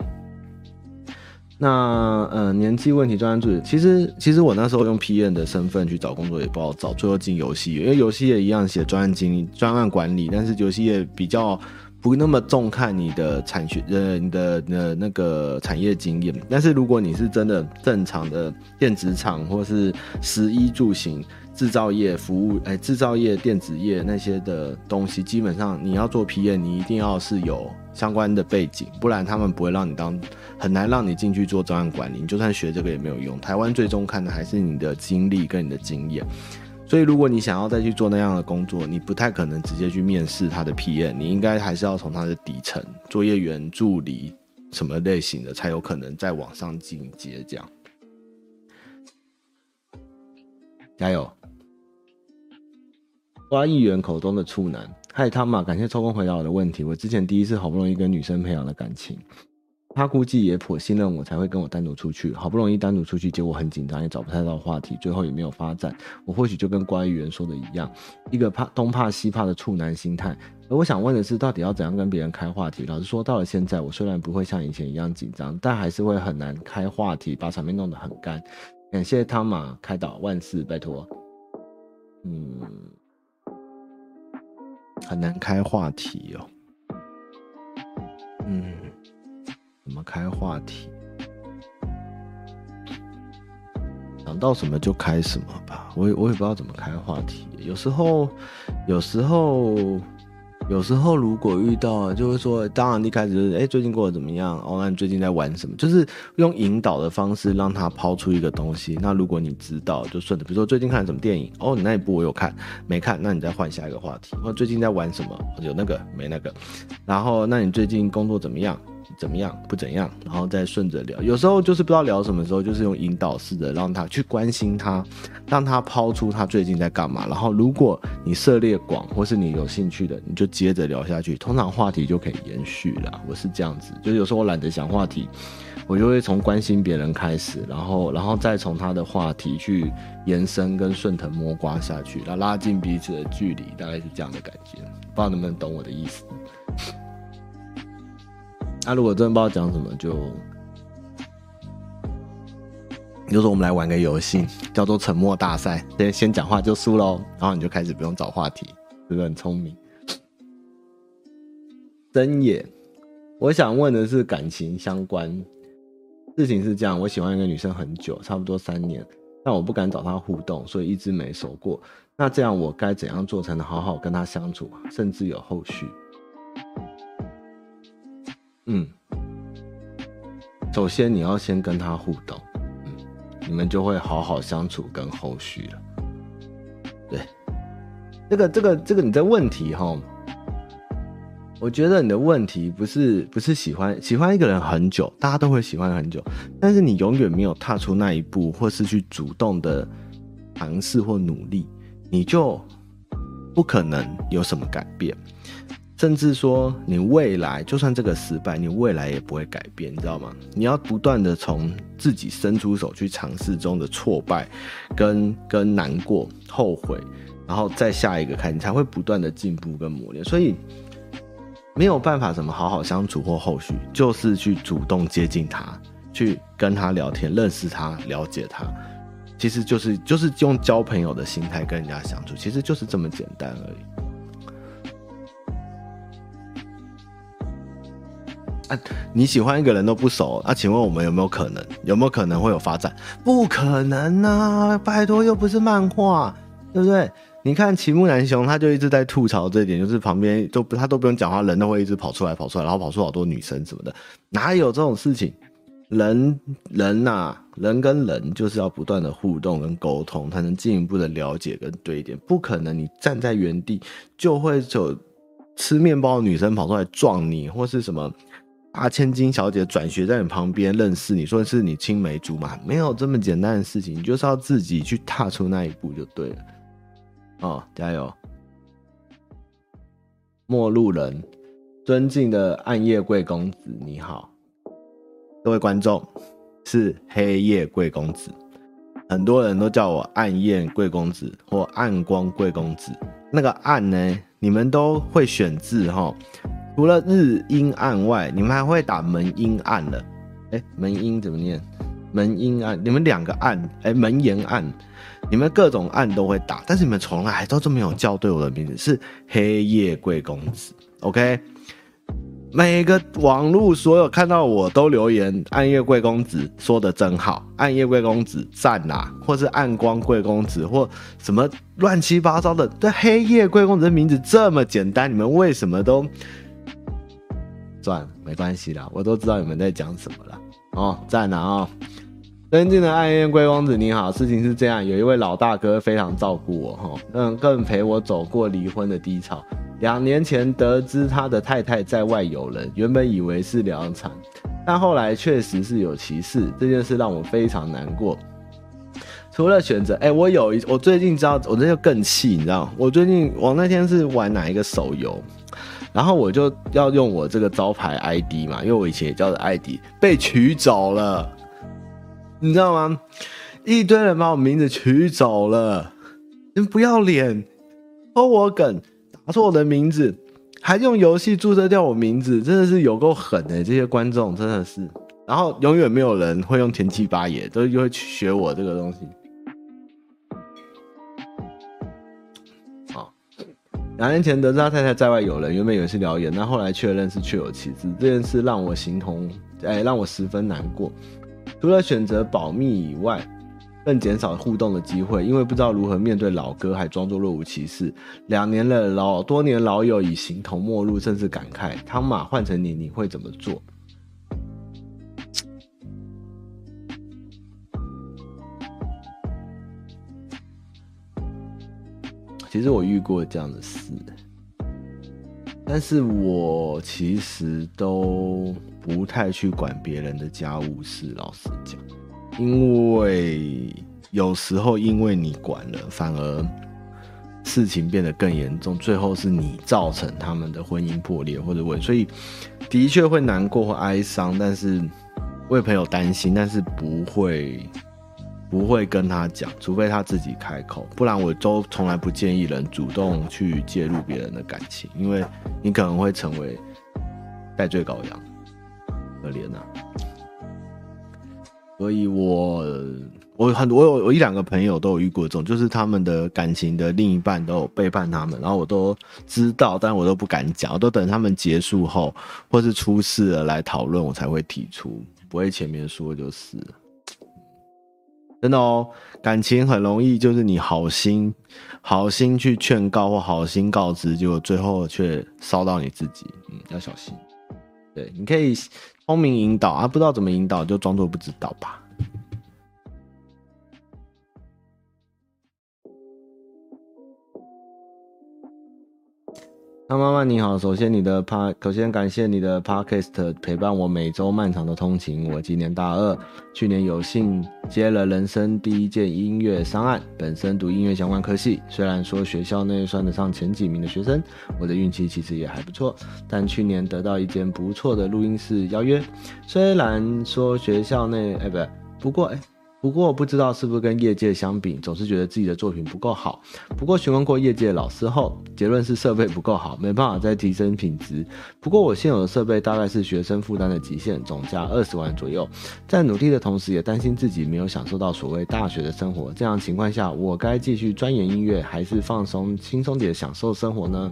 那呃，年纪问题专案助理，其实其实我那时候用 P N 的身份去找工作也不好找，最后进游戏，因为游戏也一样写专案经理、专案管理，但是游戏也比较不那么重看你的产学呃你的呃那个产业经验，但是如果你是真的正常的电子厂或是十一住行。制造业服务，哎，制造业、电子业那些的东西，基本上你要做 PM，你一定要是有相关的背景，不然他们不会让你当，很难让你进去做专案管理。你就算学这个也没有用。台湾最终看的还是你的经历跟你的经验。所以，如果你想要再去做那样的工作，你不太可能直接去面试他的 PM，你应该还是要从他的底层，作业员、助理什么类型的，才有可能再往上进阶。这样，加油！瓜议员口中的处男，嗨汤玛，感谢抽空回答我的问题。我之前第一次好不容易跟女生培养了感情，她估计也颇信任我，才会跟我单独出去。好不容易单独出去，结果很紧张，也找不太到话题，最后也没有发展。我或许就跟瓜议员说的一样，一个怕东怕西怕的处男心态。而我想问的是，到底要怎样跟别人开话题？老实说，到了现在，我虽然不会像以前一样紧张，但还是会很难开话题，把场面弄得很干。感谢汤玛开导，万事拜托。嗯。很难开话题哦，嗯，怎么开话题？想到什么就开什么吧，我也我也不知道怎么开话题。有时候，有时候。有时候如果遇到，就会说，当然一开始就是，哎、最近过得怎么样？哦，那你最近在玩什么？就是用引导的方式让他抛出一个东西。那如果你知道，就顺着，比如说最近看了什么电影？哦，你那一部我有看，没看？那你再换下一个话题。或最近在玩什么？有那个没那个？然后，那你最近工作怎么样？怎么样？不怎样，然后再顺着聊。有时候就是不知道聊什么时候，就是用引导式的让他去关心他，让他抛出他最近在干嘛。然后如果你涉猎广，或是你有兴趣的，你就接着聊下去，通常话题就可以延续了。我是这样子，就是有时候我懒得想话题，我就会从关心别人开始，然后然后再从他的话题去延伸跟顺藤摸瓜下去，然后拉近彼此的距离，大概是这样的感觉。不知道能不能懂我的意思。那、如果真的不知道讲什么，就，就说我们来玩个游戏，叫做沉默大赛。先先讲话就输喽，然后你就开始不用找话题，是不是很聪明？真也，我想问的是感情相关事情是这样，我喜欢一个女生很久，差不多三年，但我不敢找她互动，所以一直没熟过。那这样我该怎样做才能好好跟她相处，甚至有后续？嗯，首先你要先跟他互动，嗯，你们就会好好相处跟后续了。对，这个这个这个你的问题哈，我觉得你的问题不是不是喜欢喜欢一个人很久，大家都会喜欢很久，但是你永远没有踏出那一步，或是去主动的尝试或努力，你就不可能有什么改变。甚至说，你未来就算这个失败，你未来也不会改变，你知道吗？你要不断的从自己伸出手去尝试中的挫败，跟跟难过、后悔，然后再下一个开，你才会不断的进步跟磨练。所以没有办法怎么好好相处或后续，就是去主动接近他，去跟他聊天，认识他，了解他，其实就是就是用交朋友的心态跟人家相处，其实就是这么简单而已。啊，你喜欢一个人都不熟啊？请问我们有没有可能？有没有可能会有发展？不可能啊！拜托，又不是漫画，对不对？你看齐木楠雄，他就一直在吐槽这一点，就是旁边都他都不用讲话，人都会一直跑出来跑出来，然后跑出好多女生什么的，哪有这种事情？人人呐、人跟人就是要不断的互动跟沟通，才能进一步的了解跟堆叠。不可能你站在原地就会有吃面包的女生跑出来撞你，或是什么？啊，千金小姐转学在你旁边认识你，说是你青梅竹马，没有这么简单的事情，你就是要自己去踏出那一步就对了。哦，加油！陌路人，尊敬的暗夜贵公子，你好，各位观众，是黑夜贵公子，很多人都叫我暗夜贵公子或暗光贵公子，那个暗呢，你们都会选字哈。除了日阴暗外，你们还会打门阴暗了，哎，门莺怎么念？门莺案，你们两个案，哎，门岩案，你们各种案都会打，但是你们从来都没有叫对我的名字，是黑夜贵公子，OK。每个网络所有看到我都留言，暗夜贵公子说的真好，暗夜贵公子赞呐、啊，或是暗光贵公子或什么乱七八糟的。这黑夜贵公子的名字这么简单，你们为什么都算？没关系啦，我都知道你们在讲什么了。哦，赞了啊、哦！尊敬的暗夜贵公子你好，事情是这样，有一位老大哥非常照顾我哈，嗯，更陪我走过离婚的低潮。两年前得知他的太太在外有人，原本以为是良产，但后来确实是有其事。这件事让我非常难过。除了选择，哎、我有一，我最近知道，我这就更气，你知道，我最近我那天是玩哪一个手游，然后我就要用我这个招牌 ID 嘛，因为我以前也叫的 ID 被取走了，你知道吗？一堆人把我名字取走了，你不要脸，偷我梗。他说我的名字，还用游戏注册掉我名字，真的是有够狠的。这些观众真的是，然后永远没有人会用田七八爷，都会学我这个东西。两年前得知他太太在外有人，原本以为是谣言，但后来确认是确有其事。这件事让我形同，哎，让我十分难过。除了选择保密以外。更减少互动的机会，因为不知道如何面对老哥，还装作若无其事。两年了，老多年老友已形同陌路，甚至感慨：汤马换成你，你会怎么做？其实我遇过这样的事，但是我其实都不太去管别人的家务事，老实讲。因为有时候因为你管了，反而事情变得更严重，最后是你造成他们的婚姻破裂或者问，所以的确会难过或哀伤，但是为朋友担心，但是不会不会跟他讲，除非他自己开口，不然我都从来不建议人主动去介入别人的感情，因为你可能会成为代罪羔羊，可怜啊。所以我，我我很我有我一两个朋友都有遇过这种，就是他们的感情的另一半都有背叛他们，然后我都知道，但我都不敢讲，我都等他们结束后或是出事了来讨论，我才会提出，不会前面说就是。真的哦，感情很容易就是你好心好心去劝告或好心告知，结果最后却烧到你自己，嗯，要小心。对，你可以。聪明引导啊，不知道怎么引导就装作不知道吧。汤妈妈你好，首先你的 p 首先感谢你的 podcast 陪伴我每周漫长的通勤。我今年大二，去年有幸接了人生第一件音乐商案。本身读音乐相关科系，虽然说学校内算得上前几名的学生，我的运气其实也还不错。但去年得到一间不错的录音室邀约，虽然说学校内哎，不，不过哎。不过不知道是不是跟业界相比，总是觉得自己的作品不够好。不过询问过业界老师后，结论是设备不够好，没办法再提升品质。不过我现有的设备大概是学生负担的极限，总价二十万左右。在努力的同时，也担心自己没有享受到所谓大学的生活。这样情况下，我该继续钻研音乐，还是放松轻松点享受生活呢？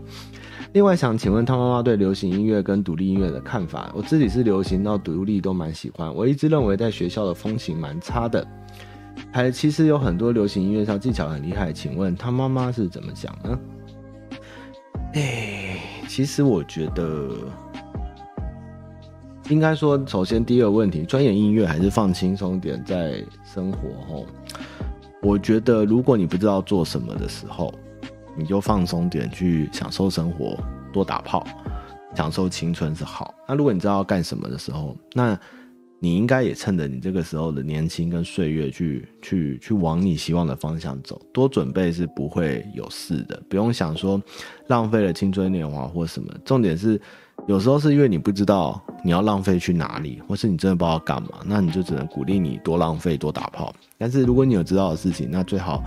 另外想请问汤妈妈对流行音乐跟独立音乐的看法？我自己是流行到独立都蛮喜欢，我一直认为在学校的风行蛮差的。还其实有很多流行音乐上技巧很厉害，请问他妈妈是怎么想呢？哎，其实我觉得应该说，首先第一个问题，钻研音乐还是放轻松点在生活吼。我觉得如果你不知道做什么的时候，你就放松点去享受生活，多打炮，享受青春是好。那如果你知道要干什么的时候，那你应该也趁着你这个时候的年轻跟岁月去去去往你希望的方向走，多准备是不会有事的，不用想说浪费了青春年华或什么。重点是有时候是因为你不知道你要浪费去哪里，或是你真的不知道干嘛，那你就只能鼓励你多浪费多打炮。但是如果你有知道的事情，那最好。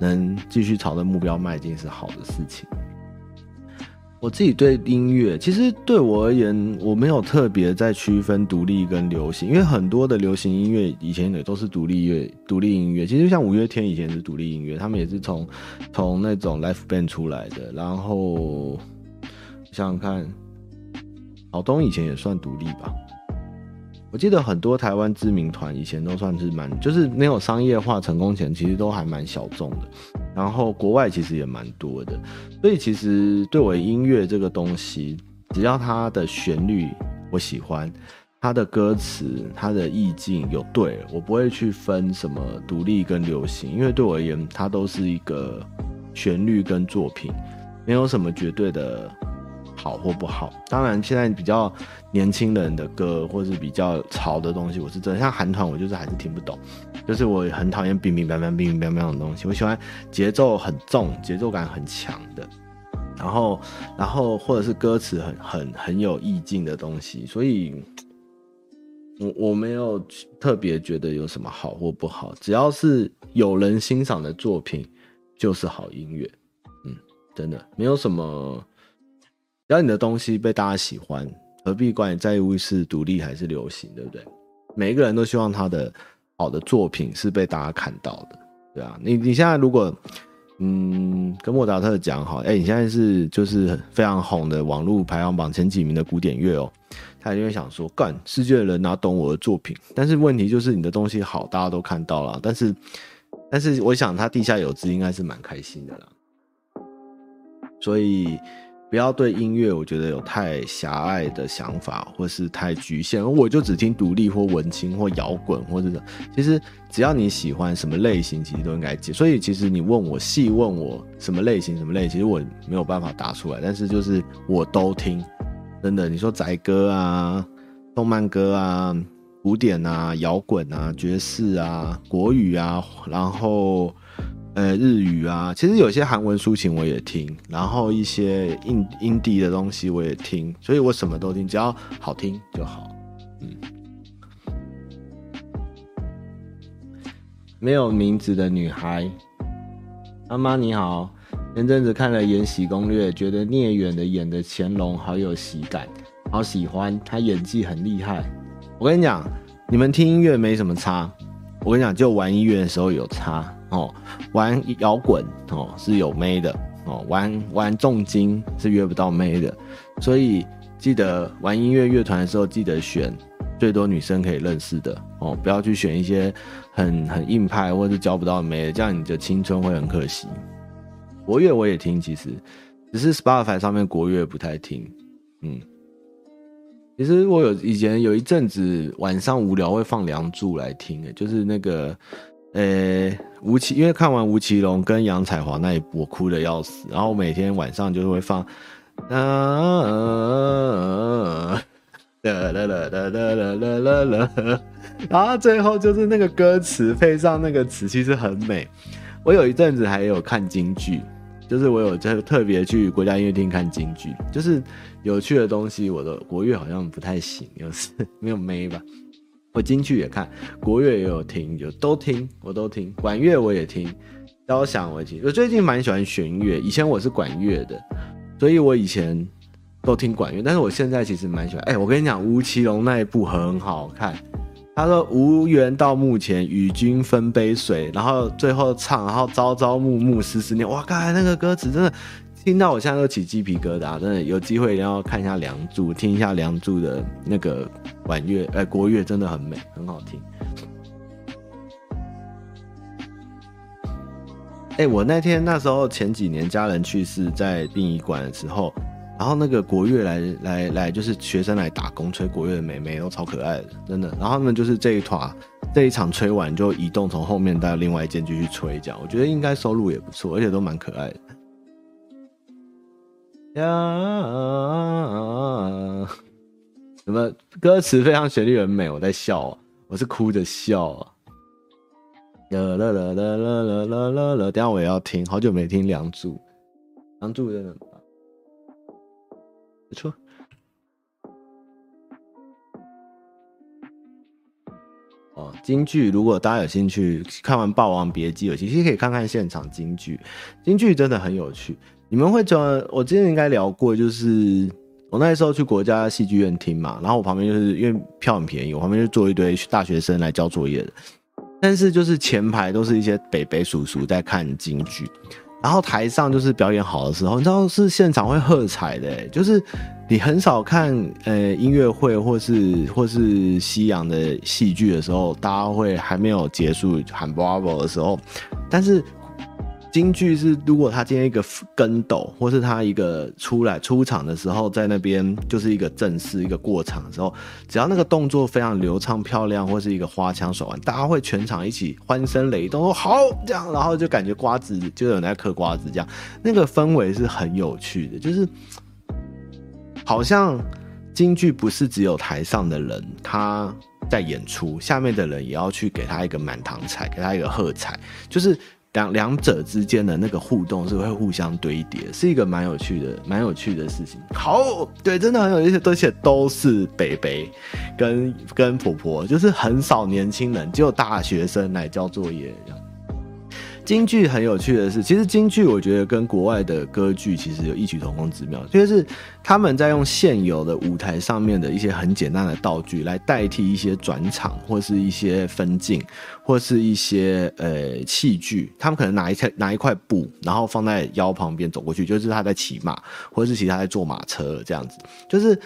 能继续朝着目标迈进是好的事情。我自己对音乐，其实对我而言，我没有特别在区分独立跟流行，因为很多的流行音乐以前也都是独立乐、独立音乐。其实像五月天以前是独立音乐，他们也是从从那种 life band 出来的。然后想想看，老东以前也算独立吧。我记得很多台湾知名团以前都算是蛮，就是没有商业化成功前，其实都还蛮小众的。然后国外其实也蛮多的，所以其实对我音乐这个东西，只要它的旋律我喜欢，它的歌词、它的意境有对，我不会去分什么独立跟流行，因为对我而言，它都是一个旋律跟作品，没有什么绝对的。好或不好，当然现在比较年轻人的歌，或是比较潮的东西，我是真的像韩团，我就是还是听不懂，就是我很讨厌乒乒乓乓、乒乒乓乓的东西，我喜欢节奏很重、节奏感很强的，然后然后或者是歌词很很很有意境的东西，所以，我我没有特别觉得有什么好或不好，只要是有人欣赏的作品，就是好音乐，嗯，真的没有什么。只要你的东西被大家喜欢，何必管你在乎是独立还是流行，对不对？每一个人都希望他的好的作品是被大家看到的，对啊。你你现在如果嗯跟莫扎特讲好，哎，你现在是就是非常红的网络排行榜前几名的古典乐哦，他就会想说，干世界的人哪懂我的作品？但是问题就是你的东西好，大家都看到了，但是但是我想他地下有知应该是蛮开心的啦，所以。不要对音乐，我觉得有太狭隘的想法，或是太局限。我就只听独立或文青或摇滚，或者其实只要你喜欢什么类型，其实都应该接。所以其实你问我细问我什么类型什么类型，其实我没有办法答出来。但是就是我都听，真的。你说宅歌啊、动漫歌啊、古典啊、摇滚啊、爵士啊、国语啊，然后。呃，日语啊，其实有些韩文抒情我也听，然后一些印印地的东西我也听，所以我什么都听，只要好听就好。嗯，没有名字的女孩，妈妈你好，前阵子看了《延禧攻略》，觉得聂远的演的乾隆好有喜感，好喜欢，他演技很厉害。我跟你讲，你们听音乐没什么差，我跟你讲，就玩音乐的时候有差。哦，玩摇滚哦是有妹的哦，玩玩重金是约不到妹的，所以记得玩音乐乐团的时候，记得选最多女生可以认识的哦，不要去选一些很很硬派或者是交不到妹的，这样你的青春会很可惜。国乐我也听，其实只是 Spotify 上面国乐不太听。嗯，其实我有以前有一阵子晚上无聊会放《梁祝》来听，诶，就是那个。呃、欸，吴奇，因为看完吴奇隆跟杨彩华那一部，我哭的要死。然后每天晚上就会放，啊，啦啦啦啦啦啦啦啦，然后最后就是那个歌词配上那个词，其实很美。我有一阵子还有看京剧，就是我有特特别去国家音乐厅看京剧，就是有趣的东西。我的国乐好像不太行，有时没有妹吧。我京剧也看，国乐也有听，就都听，我都听。管乐我也听，交响我也听。我最近蛮喜欢弦乐，以前我是管乐的，所以我以前都听管乐。但是我现在其实蛮喜欢。哎、我跟你讲，吴奇隆那一部很好看。他说：“无缘到墓前，与君分杯水。”然后最后唱，然后朝朝暮暮，思思念。哇，刚才那个歌词真的。听到我现在都起鸡皮疙瘩，真的有机会一定要看一下《梁祝》，听一下《梁祝》的那个管乐，哎、欸，国乐真的很美，很好听。哎、我那天那时候前几年家人去世在殡仪馆的时候，然后那个国乐来来来，就是学生来打工吹国乐的妹妹都超可爱的，真的。然后他们就是这一团这一场吹完就移动从后面到另外一间继续吹，这样我觉得应该收入也不错，而且都蛮可爱的。呀，什么歌词非常旋律很美，我在笑啊，我是哭着笑啊。啦啦啦啦啦啦啦啦，等下我也要听，好久没听《梁祝》，《梁祝》真的，不错。哦，京剧，如果大家有兴趣看完《霸王别姬》，有其实可以看看现场京剧，京剧真的很有趣。你们会觉得我之前应该聊过，就是我那时候去国家戏剧院听嘛，然后我旁边就是因为票很便宜，我旁边就坐一堆大学生来交作业的，但是就是前排都是一些北北叔叔在看京剧。然后台上就是表演好的时候，你知道是现场会喝彩的，就是你很少看呃音乐会或是或是西洋的戏剧的时候，大家会还没有结束喊 Bravo 的时候，但是。京剧是，如果他今天一个跟斗，或是他一个出来出场的时候，在那边就是一个正式一个过场的时候，只要那个动作非常流畅漂亮，或是一个花腔手腕，大家会全场一起欢声雷动，说好这样，然后就感觉瓜子就有人在嗑瓜子这样，那个氛围是很有趣的，就是好像京剧不是只有台上的人他在演出，下面的人也要去给他一个满堂彩，给他一个喝彩，就是。两两者之间的那个互动是会互相堆叠，是一个蛮有趣的、蛮有趣的事情。好，对，真的很有意思，而且都是北北跟跟婆婆，就是很少年轻人，只有大学生来交作业。京剧很有趣的是，其实京剧我觉得跟国外的歌剧其实有异曲同工之妙，就是他们在用现有的舞台上面的一些很简单的道具来代替一些转场或是一些分镜或是一些呃器具，他们可能拿一块拿一块布，然后放在腰旁边走过去，就是他在骑马，或者是其他在坐马车这样子，就是。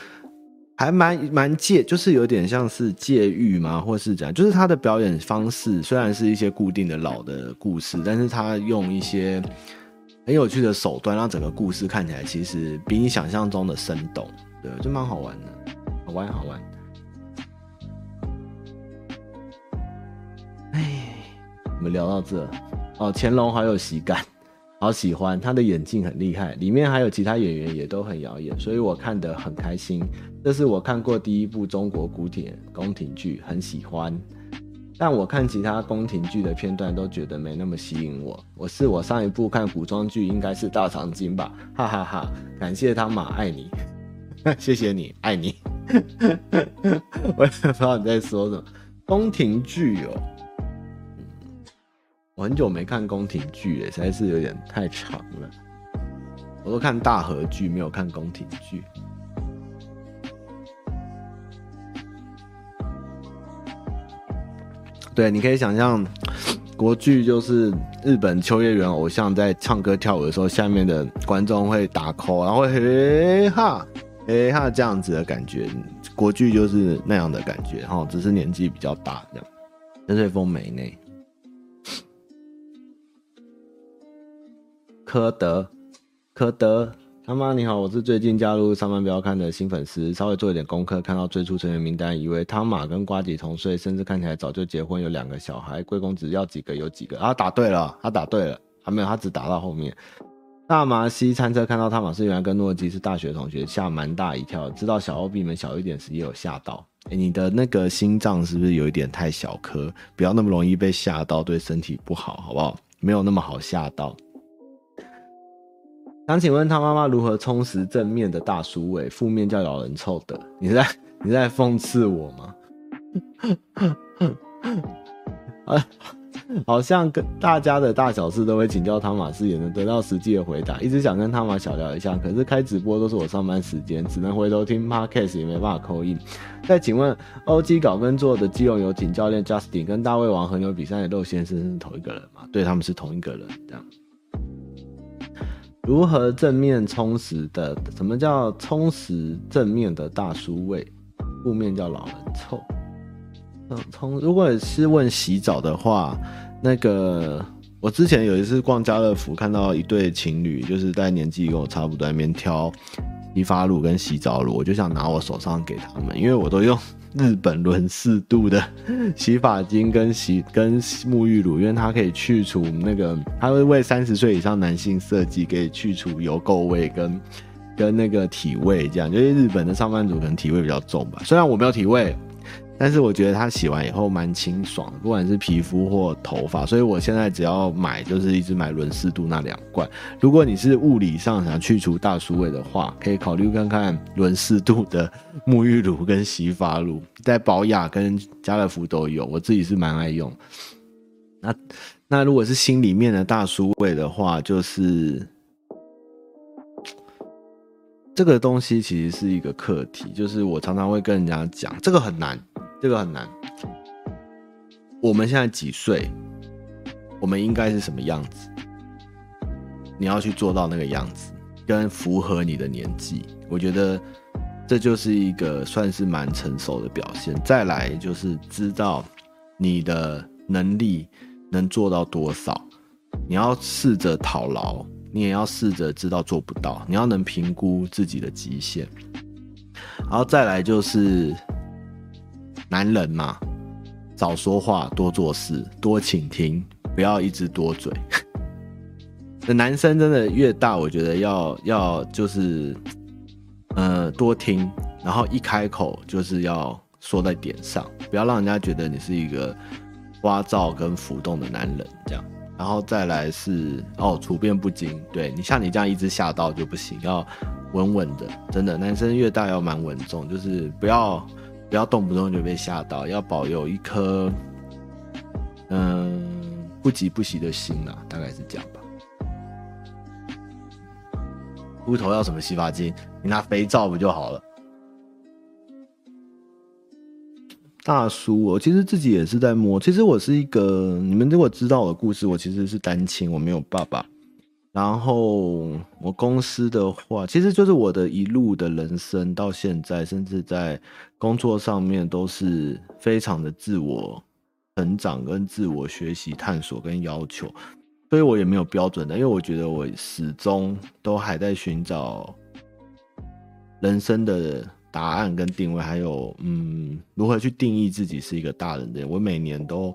还蛮蛮借，就是有点像是借喻嘛，或是怎样，就是他的表演方式虽然是一些固定的老的故事，但是他用一些很有趣的手段，让整个故事看起来其实比你想象中的生动，对，就蛮好玩的，好玩好玩。哎，我们聊到这，哦，乾隆好有喜感。好喜欢他的演技很厉害，里面还有其他演员也都很耀眼，所以我看得很开心。这是我看过第一部中国古典宫廷剧，很喜欢。但我看其他宫廷剧的片段都觉得没那么吸引我。我是我上一部看古装剧应该是《大长今》吧，哈哈哈，感谢汤马，爱你，谢谢你，爱你。我也不知道你在说什么宫廷剧哦。我很久没看宫廷剧了，实在是有点太长了。我都看大河剧，没有看宫廷剧。对，你可以想象，国剧就是日本秋叶原偶像在唱歌跳舞的时候，下面的观众会打 call，然后会嘿哈嘿哈这样子的感觉。国剧就是那样的感觉，哈，只是年纪比较大这样。陈翠凤美内。柯德，柯德，他妈你好，我是最近加入上班不要看的新粉丝，稍微做一点功课，看到最初成员名单，以为汤马跟瓜吉同岁，甚至看起来早就结婚，有两个小孩。贵公子要几个有几个啊？答对了，他答对了，还没有，他只答到后面。大麻西餐车看到汤马是原来跟诺基是大学同学，吓蛮大一跳。知道小欧比你们小一点时也有吓到。哎、你的那个心脏是不是有一点太小颗？不要那么容易被吓到，对身体不好，好不好？没有那么好吓到。想请问他妈妈如何充实正面的大叔味，负面叫老人臭的？你是在 你是在讽刺我吗？好像跟大家的大小事都会请教汤马斯，也能得到实际的回答。一直想跟汤马小聊一下，可是开直播都是我上班时间，只能回头听 Podcast，也没办法 call in。再请问，OG 搞跟做的基隆游艇教练 Justin 跟大胃王和牛比赛的肉先生是同一个人吗？对，他们是同一个人，这样。如何正面充实的？什么叫充实正面的大叔味？负面叫老人臭。嗯，从如果是问洗澡的话，那个我之前有一次逛家乐福，看到一对情侣，就是在年纪跟我差不多，那边挑洗发露跟洗澡乳，我就想拿我手上给他们，因为我都用。日本轮四度的 洗发精跟洗跟沐浴乳，因为它可以去除那个，它会为三十岁以上男性设计，可以去除油垢味跟跟那个体味，这样，就是日本的上班族可能体味比较重吧，虽然我没有体味。但是我觉得它洗完以后蛮清爽，不管是皮肤或头发，所以我现在只要买就是一直买轮四度那两罐。如果你是物理上想去除大叔味的话，可以考虑看看轮四度的沐浴乳跟洗发乳，在宝雅跟家乐福都有，我自己是蛮爱用。那那如果是心里面的大叔味的话，就是这个东西其实是一个课题，就是我常常会跟人家讲，这个很难，这个很难。我们现在几岁？我们应该是什么样子？你要去做到那个样子，跟符合你的年纪，我觉得这就是一个算是蛮成熟的表现。再来就是知道你的能力能做到多少，你要试着讨劳，你也要试着知道做不到，你要能评估自己的极限。然后再来就是男人嘛，少说话，多做事，多倾听，不要一直多嘴。男生真的越大，我觉得要要就是，呃，多听，然后一开口就是要说在点上，不要让人家觉得你是一个聒噪跟浮动的男人这样。然后再来是哦，处变不惊，对，你像你这样一直吓到就不行，要稳稳的，真的，男生越大要蛮稳重，就是不要不要动不动就被吓到，要保有一颗嗯不急不徐的心啊，大概是这样吧。秃头要什么洗发精？你拿肥皂不就好了？大叔，我其实自己也是在摸。其实我是一个，你们如果知道我的故事，我其实是单亲，我没有爸爸。然后我公司的话，其实就是我的一路的人生到现在，甚至在工作上面都是非常的自我成长、跟自我学习、探索跟要求。所以我也没有标准的，因为我觉得我始终都还在寻找人生的答案跟定位，还有嗯，如何去定义自己是一个大人的人。我每年都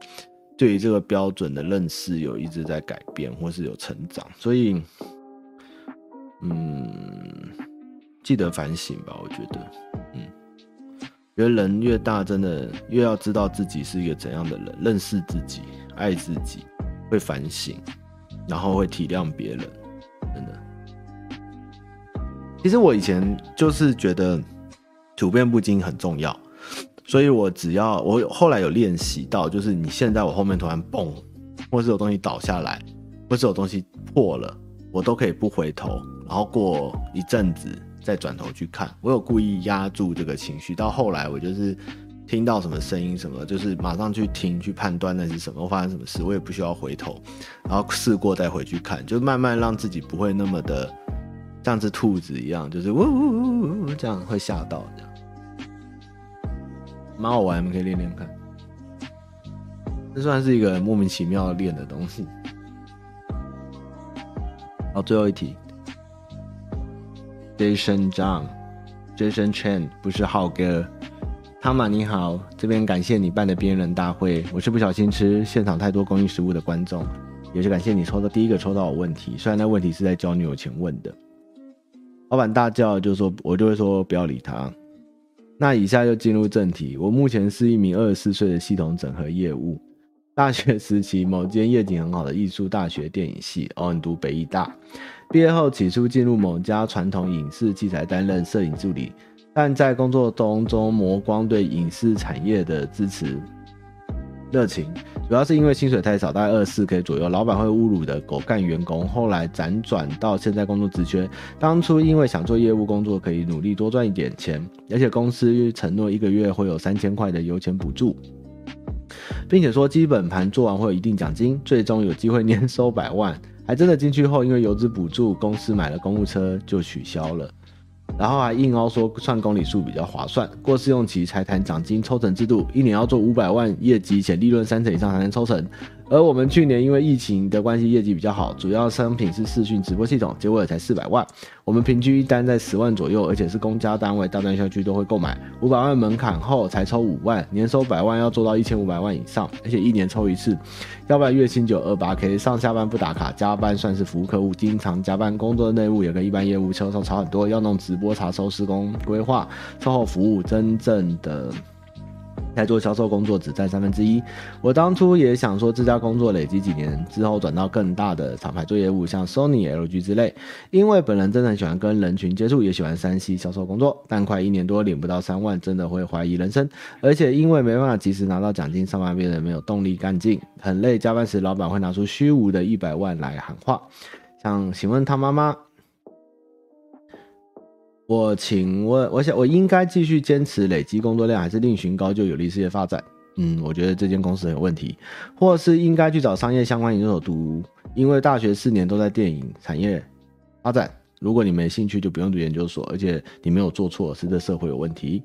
对于这个标准的认识有一直在改变，或是有成长。所以，嗯，记得反省吧。我觉得，嗯，觉得人越大，真的越要知道自己是一个怎样的人，认识自己，爱自己，会反省。然后会体谅别人，真的。其实我以前就是觉得处变不惊很重要，所以我只要我后来有练习到，就是你现在我后面突然蹦，或是有东西倒下来，或是有东西破了，我都可以不回头，然后过一阵子再转头去看。我有故意压住这个情绪，到后来我就是。听到什么声音什么，就是马上去听去判断那是什么，发生什么事，我也不需要回头，然后试过再回去看，就慢慢让自己不会那么的像只兔子一样，就是呜呜呜呜这样会吓到这样，蛮好玩，你们可以练练看。这算是一个莫名其妙练的东西。好，最后一题，Jason Zhang，Jason Chen 不是浩哥。汤玛你好，这边感谢你办的编人大会，我是不小心吃现场太多公益食物的观众，也是感谢你抽到第一个抽到我问题，虽然那问题是在交女友前问的。老板大叫就说，我就会说不要理他。那以下就进入正题，我目前是一名二十四岁的系统整合业务。大学时期某间夜景很好的艺术大学电影系，哦，你读北艺大。毕业后起初进入某家传统影视器材担任摄影助理。但在工作当中磨光对影视产业的支持热情，主要是因为薪水太少，大概二十四 K 左右，老板会侮辱的狗干员工。后来辗转到现在工作职缺，当初因为想做业务工作，可以努力多赚一点钱，而且公司承诺一个月会有三千块的油钱补助，并且说基本盘做完会有一定奖金，最终有机会年收百万。还真的进去后，因为油资补助，公司买了公务车就取消了。然后还硬凹说算公里数比较划算，过试用期才谈奖金抽成制度，一年要做五百万业绩且利润三成以上才能抽成。而我们去年因为疫情的关系，业绩比较好，主要商品是视讯直播系统，结果也才四百万。我们平均一单在十万左右，而且是公家单位，大专校区都会购买。五百万门槛后才抽五万，年收百万要做到一千五百万以上，而且一年抽一次，要不然月薪就二八 K。上下班不打卡，加班算是服务客户，经常加班，工作的内务也跟一般业务销售差很多，要弄直播查收施工规划、售后服务，真正的。在做销售工作只占三分之一。我当初也想说，这家工作累积几年之后转到更大的厂牌做业务，像 Sony、LG 之类。因为本人真的很喜欢跟人群接触，也喜欢 3C 销售工作，但快一年多领不到三万，真的会怀疑人生。而且因为没办法及时拿到奖金，上班变得没有动力干劲，很累。加班时，老板会拿出虚无的一百万来喊话。想请问他妈妈。我请问，我想我应该继续坚持累积工作量，还是另寻高就有利事业发展？嗯，我觉得这间公司很有问题，或是应该去找商业相关研究所读，因为大学四年都在电影产业发展。如果你没兴趣，就不用读研究所，而且你没有做错，是这社会有问题，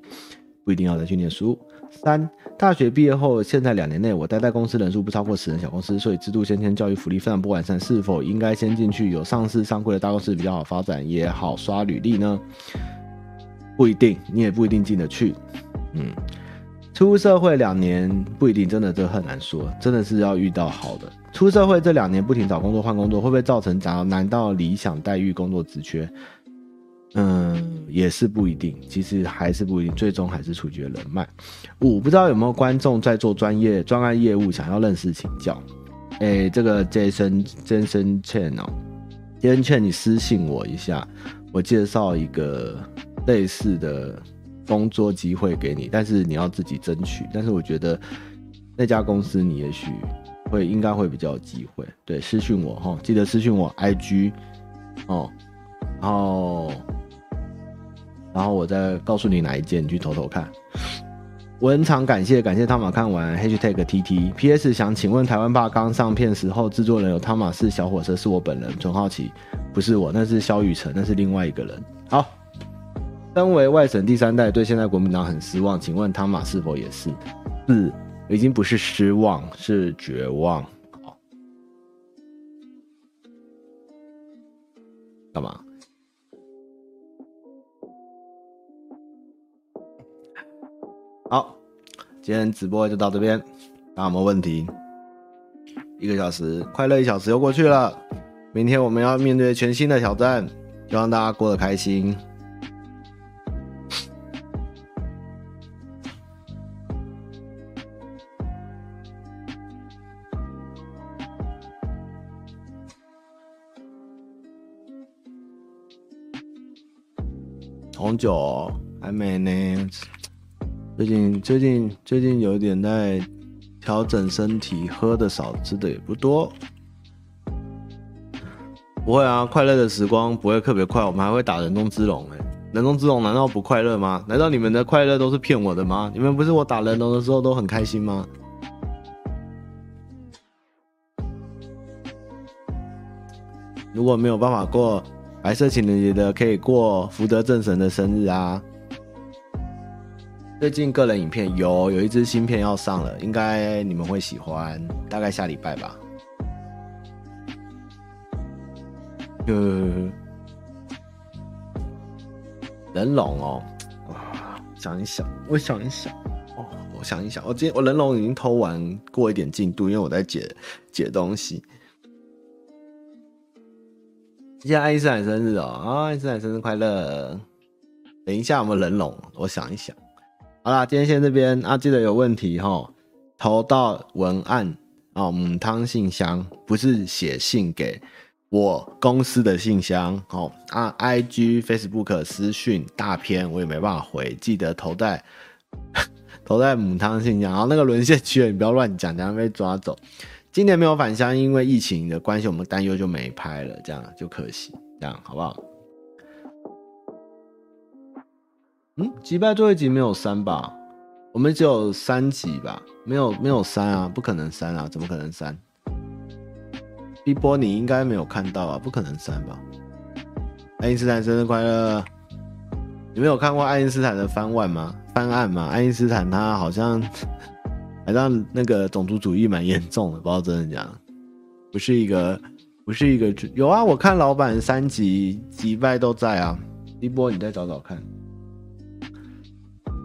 不一定要再去念书。三，大学毕业后，现在两年内我待在公司人数不超过十人小公司，所以制度先天教育福利非常不完善，是否应该先进去有上市上柜的大公司比较好发展，也好刷履历呢？不一定，你也不一定进得去。嗯，出社会两年不一定，真的这很难说，真的是要遇到好的。出社会这两年不停找工作换工作，会不会造成找难到理想待遇工作职缺？嗯，也是不一定，其实还是不一定，最终还是取决人脉。五，不知道有没有观众在做专业专案业务，想要认识请教。哎、欸，这个 Jason Jason Chen 哦，Jason Chen，你私信我一下，我介绍一个类似的工作机会给你，但是你要自己争取。但是我觉得那家公司你也许会应该会比较有机会。对，私信我哈，记得私信我 IG 哦，然后。然后我再告诉你哪一件，你去偷偷看。文场感谢感谢汤马看完 hashtag TT PS 想请问台湾爸刚上片时候制作人有汤马是小火车是我本人，纯好奇，不是我，那是萧雨辰，那是另外一个人。好，身为外省第三代，对现在国民党很失望，请问汤马是否也是？是，已经不是失望，是绝望。好，干嘛？今天直播就到这边，大家有没有问题？一个小时，快乐一小时又过去了。明天我们要面对全新的挑战，希望大家过得开心。红酒，还没呢。最近最近最近有点在调整身体，喝的少，吃的也不多。不会啊，快乐的时光不会特别快，我们还会打人中之龙哎，人中之龙难道不快乐吗？难道你们的快乐都是骗我的吗？你们不是我打人龙的时候都很开心吗？如果没有办法过白色情人节的，可以过福德正神的生日啊。最近个人影片有有一支新片要上了，应该你们会喜欢，大概下礼拜吧。呃，人龙哦，想一想，我想一想，哦，我想一想，我今天我人龙已经偷完过一点进度，因为我在解解东西。今天爱因斯坦生日哦，啊，爱因斯坦生日快乐！等一下我们人龙？我想一想。好啦，今天先这边啊，记得有问题齁，投到文案哦，母汤信箱，不是写信给我公司的信箱哦啊，IG、Facebook 私讯大片我也没办法回，记得投在 投在母汤信箱，然后那个沦陷区你不要乱讲，等下被抓走。今年没有返乡，因为疫情的关系，我们担忧就没拍了，这样就可惜，这样好不好？嗯，击败最后一集没有删吧？我们只有三集吧？没有没有删啊，不可能删啊，怎么可能删？一波你应该没有看到啊，不可能删吧？爱因斯坦生日快乐！你没有看过爱因斯坦的翻案吗？翻案吗？爱因斯坦他好像 好像那个种族主义蛮严重的，不知道真的假的，不是一个不是一个有啊，我看老板三集击败都在啊，一波你再找找看。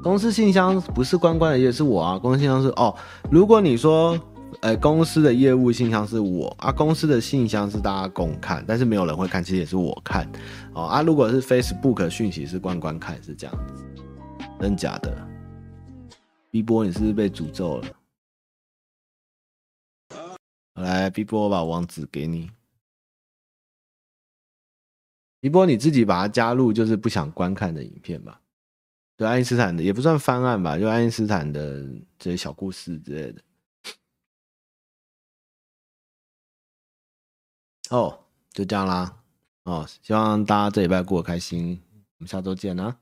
公司信箱不是关关的，也是我啊。公司信箱是哦，如果你说，呃，公司的业务信箱是我啊，公司的信箱是大家共看，但是没有人会看，其实也是我看哦啊。如果是 Facebook 讯息是关关看，是这样子，真假的？B 波，你是不是被诅咒了？来，B 波，我把网址给你。一波，你自己把它加入，就是不想观看的影片吧。就，爱因斯坦的也不算翻案吧，就爱因斯坦的这些小故事之类的。哦，就这样啦。哦，希望大家这礼拜过得开心。我们下周见啊！